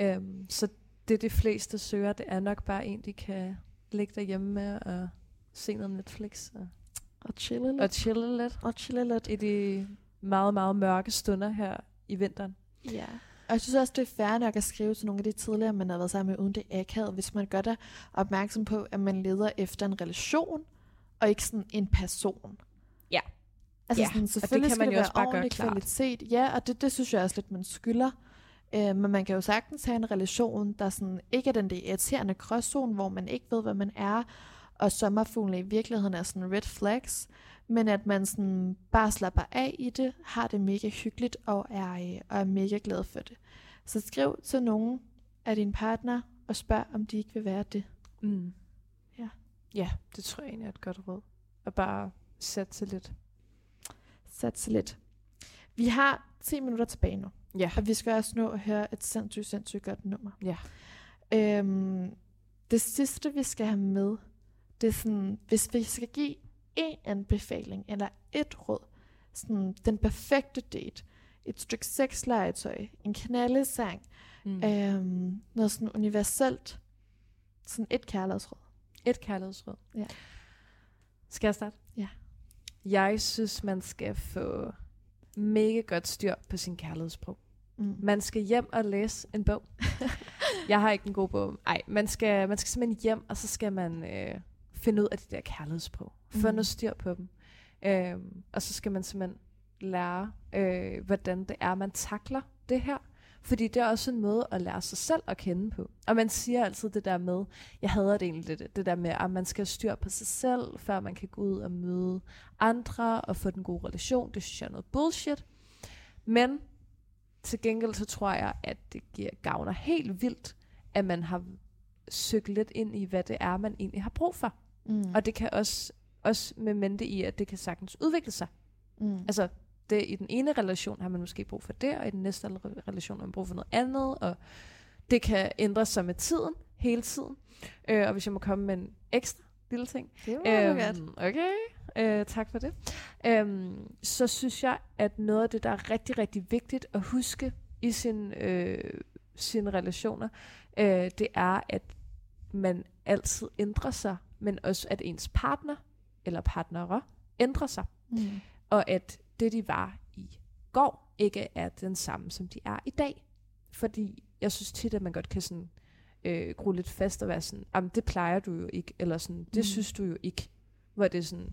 Øhm, så det, de fleste søger, det er nok bare en, de kan ligge derhjemme med og se noget Netflix og, Og chille lidt. og chille lidt Og chille lidt. i de meget, meget mørke stunder her i vinteren. Ja. Og jeg synes også, det er fair nok at skrive til nogle af de tidligere, man har været sammen med, uden det akavet, hvis man gør dig opmærksom på, at man leder efter en relation, og ikke sådan en person. Ja. Altså Ja, sådan, og det selvfølgelig kan man det jo være også bare gøre klart. kvalitet. Ja, og det, det synes jeg også lidt, man skylder Øh, men man kan jo sagtens have en relation, der sådan ikke er den der irriterende gråzone, hvor man ikke ved, hvad man er, og sommerfuglene i virkeligheden er sådan red flags, men at man sådan bare slapper af i det, har det mega hyggeligt og er, øh, og er mega glad for det. Så skriv til nogen af dine partner og spørg, om de ikke vil være det. Mm. Ja. Det tror jeg egentlig er et godt råd. Og bare sig lidt. Satse lidt. Vi har 10 minutter tilbage nu, Ja. og vi skal også nå at høre et sindssygt, sindssygt godt nummer. Ja. Øhm, det sidste, vi skal have med, det er sådan, hvis vi skal give en anbefaling eller et råd, sådan den perfekte date, et stykke sexlegetøj, en knaldesang, Mm. mm. øhm, noget sådan universelt, sådan et kærlighedsråd. Et kærlighedsråd. Ja. Skal jeg starte? Ja. Jeg synes, man skal få mega godt styr på sin kærlighedssprog. Mm. Man skal hjem og læse en bog. (laughs) jeg har ikke en god bog. Nej, man skal, man skal simpelthen hjem, og så skal man øh, finde ud af det der kærlighedssprog. Få Mhm. noget styr på dem. Øhm, og så skal man simpelthen lære, øh, hvordan det er, man takler det her. Fordi det er også en måde at lære sig selv at kende på. Og man siger altid det der med, jeg hader det egentlig lidt, det der med, at man skal have styr på sig selv, før man kan gå ud og møde andre og få den gode relation. Det synes jeg er noget bullshit. Men til gengæld så tror jeg, at det giver gavner helt vildt, at man har søgt lidt ind i, hvad det er, man egentlig har brug for. Mm. Og det kan også, også med mente i, at det kan sagtens udvikle sig. mm. Altså, det, i den ene relation har man måske brug for det, og i den næste re- relation har man brug for noget andet, og det kan ændre sig med tiden, hele tiden. Øh, og hvis jeg må komme med en ekstra lille ting, det var øhm, godt. Okay, øh, tak for det. Øhm, så synes jeg, at noget af det, der er rigtig, rigtig vigtigt at huske i sin, øh, sine relationer, øh, det er, at man altid ændrer sig, men også at ens partner eller partnere ændrer sig. Mm. Og at det, de var i går, ikke er den samme, som de er i dag. Fordi jeg synes tit, at man godt kan sådan, øh, gro lidt fast og være sådan, jamen det plejer du jo ikke, eller sådan, det Mm. synes du jo ikke. Hvor det er sådan,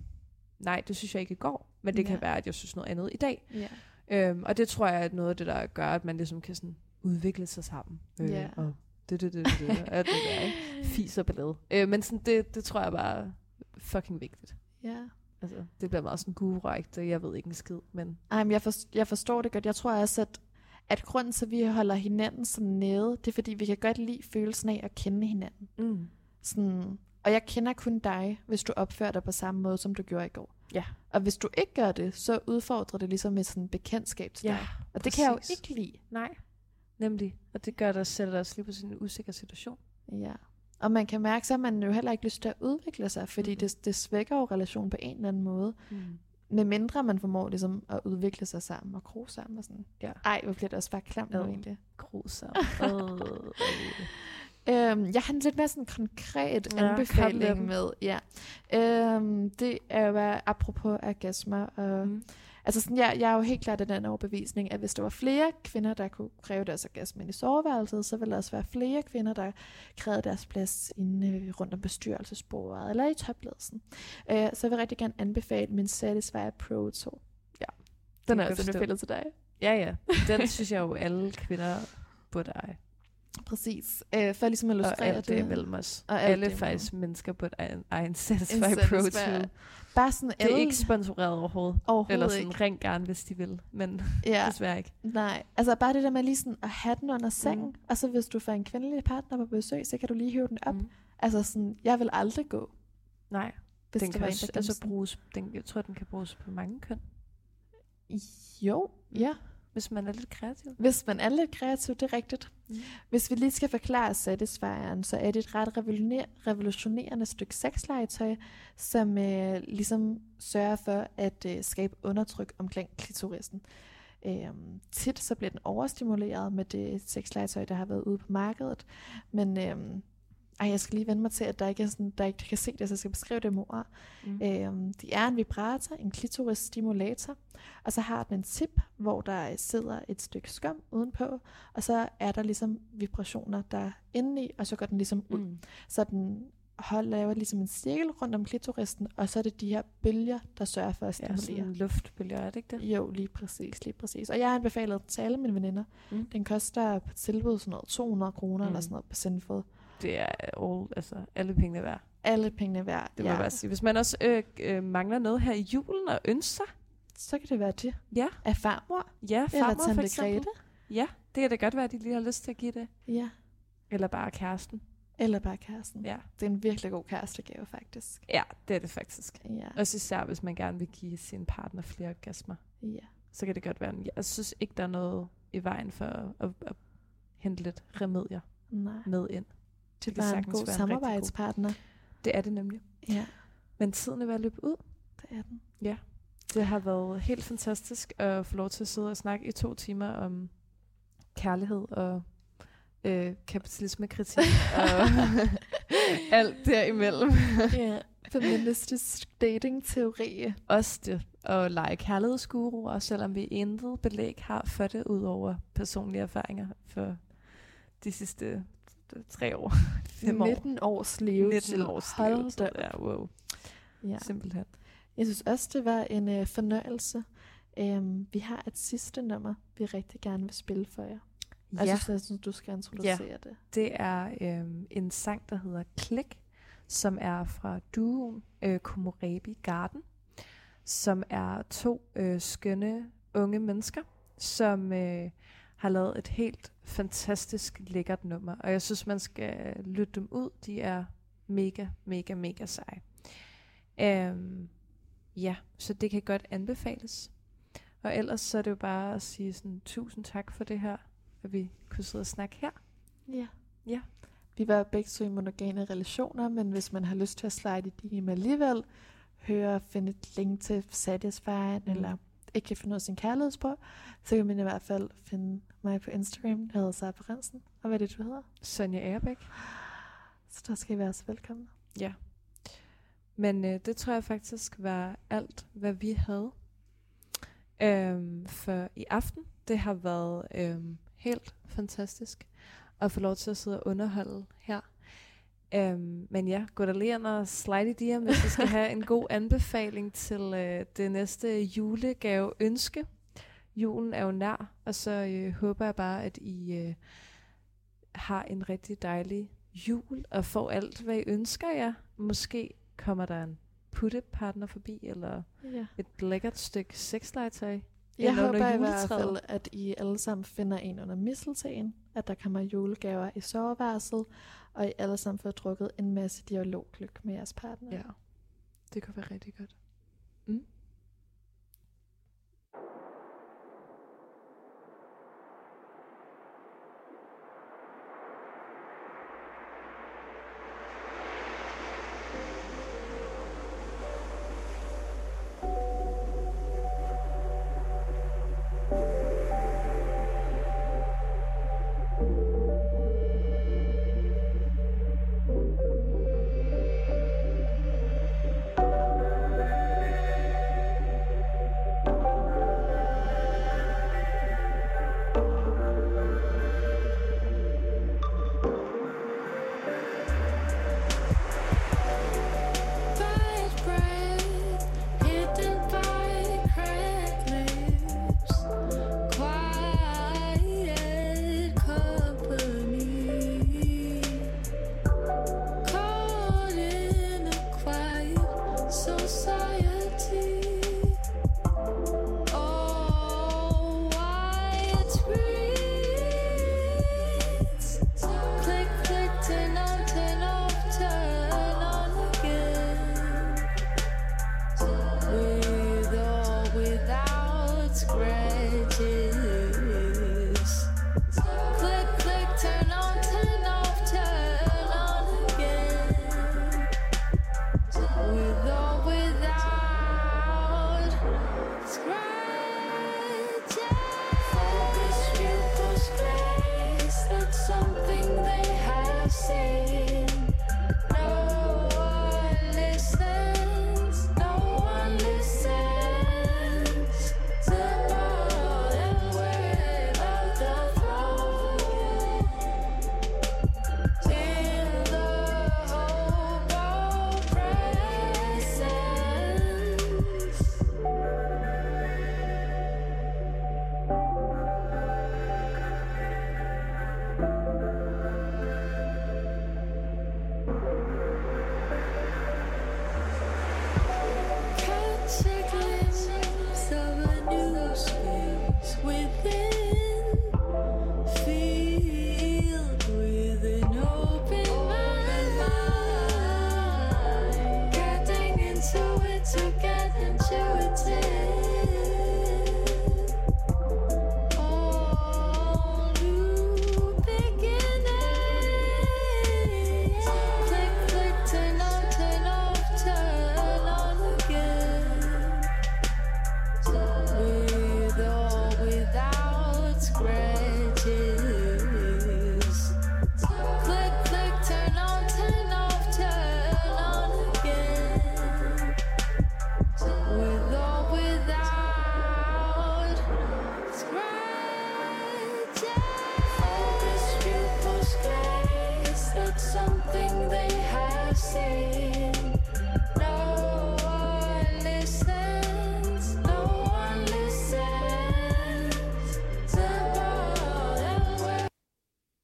nej, det synes jeg ikke i går, men det Ja. kan være, at jeg synes noget andet i dag. Ja. Øhm, og det tror jeg er noget af det, der gør, at man ligesom kan sådan udvikle sig sammen. Øh, Ja. Og det, det, det, det, det, alt det der, ikke? (laughs) Fis og ballade. Øh, men sådan, det, det tror jeg bare er fucking vigtigt. ja. Altså, det bliver meget sådan guru jeg ved ikke en skid, men Ej, men jeg, for, jeg forstår det godt. Jeg tror også, at, at grunden til, at vi holder hinanden sådan nede, det er, fordi vi kan godt lide følelsen af at kende hinanden. mm. Sådan, og jeg kender kun dig, hvis du opfører dig på samme måde, som du gjorde i går. Ja. Og hvis du ikke gør det, så udfordrer det ligesom med sådan en bekendtskab til dig. Og det kan jeg jo præcis. ikke lide. Nej, nemlig. Og det gør dig selv også lige på sådan en usikker situation. Ja. Og man kan mærke, så har man jo heller ikke lyst til at udvikle sig, fordi Mhm. det, det svækker jo relationen på en eller anden måde. Mm. Med mindre man formår ligesom at udvikle sig sammen og gro sammen og sådan. Ja. Ej, hvor bliver det også bare klamt nu egentlig. Grusom. Øhm, jeg har en lidt mere sådan konkret Ja, anbefaling med. Ja. Øhm, det er jo øh, apropos orgasmer. Og, Mm. Altså sådan, jeg, jeg er jo helt klart af den overbevisning, at hvis der var flere kvinder, der kunne kræve deres orgasme ind i soveværelset, så ville der også være flere kvinder, der krævede deres plads inde øh, rundt om bestyrelsesbordet eller i topledelsen. Øh, så jeg vil rigtig gerne anbefale min Satisfyer Pro 2. Ja, den er også anbefalet til dig. Ja, ja. (laughs) Den synes jeg jo, alle kvinder burde eje. Præcis. Øh, for ligesom at Og illustrere alt det imellem os. Og Og alt alle det faktisk mennesker burde eje (laughs) en, eje en En Satisfy Pro 2. Satisfyer. Bare sådan Det er ikke sponsoreret overhovedet. overhovedet Eller sådan ikke. ring gerne, hvis de vil. Men (laughs) Ja. desværre ikke. Nej, altså bare det der med lige sådan at have den under sengen, Mm. mm. og så hvis du får en kvindelig partner på besøg, så kan du lige hive den op. Mm. Mm. Altså sådan, jeg vil aldrig gå, Nej, hvis den det kan var også, altså altså, bruges, den, jeg tror, den kan bruges på mange køn. Jo, ja. Hvis man er lidt kreativ. Hvis man er lidt kreativ, det er rigtigt. Mm. Hvis vi lige skal forklare Satisfyeren, så er det et ret revolutioner- revolutionerende stykke sexlegetøj, som øh, ligesom sørger for at øh, skabe undertryk omkring klitorisen. Øhm, tit så bliver den overstimuleret med det sexlegetøj, der har været ude på markedet. Men øhm, ej, jeg skal lige vende mig til, at der ikke er sådan, der ikke kan se det, så jeg skal beskrive det med ord. Mm. Øhm, det er en vibrator, en klitoris-stimulator, og så har den en tip, hvor der sidder et stykke skum udenpå, og så er der ligesom vibrationer der indeni, og så går den ligesom ud. Mm. Så den hold, laver ligesom en cirkel rundt om klitoristen, og så er det de her bølger, der sørger for at Ja, stimulere. sådan luftbølger, er det ikke det? Jo, lige præcis, lige præcis. Og jeg har anbefalet den til alle mine veninder. Mm. Den koster på tilbud sådan noget 200 kroner mm. eller sådan noget på Sinful. Det er all, altså alle pengene værd. Alle pengene værd. Det må jeg bare sige. Hvis man også øh, øh, mangler noget her i julen og ønsker Så kan det være det. ja, Af farmor, ja, eller farmor for tante eksempel. Grete. Ja, det kan da godt være, at de lige har lyst til at give det. Ja. Eller bare kæresten. Eller bare kæresten. Ja. Det er en virkelig god kærestegave, faktisk. ja, det er det faktisk. Ja. Også især, hvis man gerne vil give sin partner flere orgasmer. ja. Så kan det godt være. Jeg synes ikke, der er noget i vejen for at, at, at hente lidt remedier Nej. med ind. Det kan var en god rigtig god- samarbejdspartner. Det er det nemlig. Ja, Men tiden er ved at løbe ud. det er den. Det har været helt fantastisk at få lov til at sidde og snakke i to timer om kærlighed og øh, kapitalismekritik og (laughs) alt derimellem. ja. Feministisk dating-teori. Også det at lege kærlighedsguru, selvom vi intet belæg har for det, ud over personlige erfaringer for de sidste tre år, (laughs) fem år. 19 års levetid. 19 års levetid. Ja, wow. Ja. Simpelthen. Jeg synes også, det var en øh, fornøjelse. Um, vi har et sidste nummer, vi rigtig gerne vil spille for jer. Ja. Ja, Jeg synes, jeg synes, du skal introducere ja. det. det er øhm, en sang, der hedder Klik, som er fra duoen øh, Komorebi Garden, som er to øh, skønne unge mennesker, som øh, har lavet et helt fantastisk lækkert nummer. Og jeg synes, man skal lytte dem ud. De er mega, mega, mega seje. Øhm, ja, så det kan godt anbefales. Og ellers så er det jo bare at sige sådan, tusind tak for det her, at vi kunne sidde og snakke her. Ja. Ja. Vi var begge to i monogame relationer, men hvis man har lyst til at slide i DM alligevel, høre og finde et link til Satisfy, mm. eller ikke kan finde ud af sin kærlighedsbrug, så kan man i hvert fald finde mig på Instagram. Jeg hedder Sara Prinsen. Og hvad er det, du hedder? Sonja Erbæk. Så der skal I være så velkomne. Ja. Men øh, det tror jeg faktisk var alt, hvad vi havde øhm, for i aften. Det har været øhm, helt fantastisk at få lov til at sidde og underholde her. Øhm, men ja, gå der lige ind og slide i DM, hvis du skal have en god anbefaling til øh, det næste julegave ønske. Julen er jo nær, og så øh, håber jeg bare, at I øh, har en rigtig dejlig jul og får alt, hvad I ønsker jer. Måske kommer der en puttepartner forbi, eller Ja. et lækkert stykke sexlegetøj. Jeg håber i hvert fald, at I alle sammen finder en under misseltagen, at der kommer julegaver i soveværelset, og I alle sammen får drukket en masse dialoglyk med jeres partner. Ja, det kunne være rigtig godt. Fight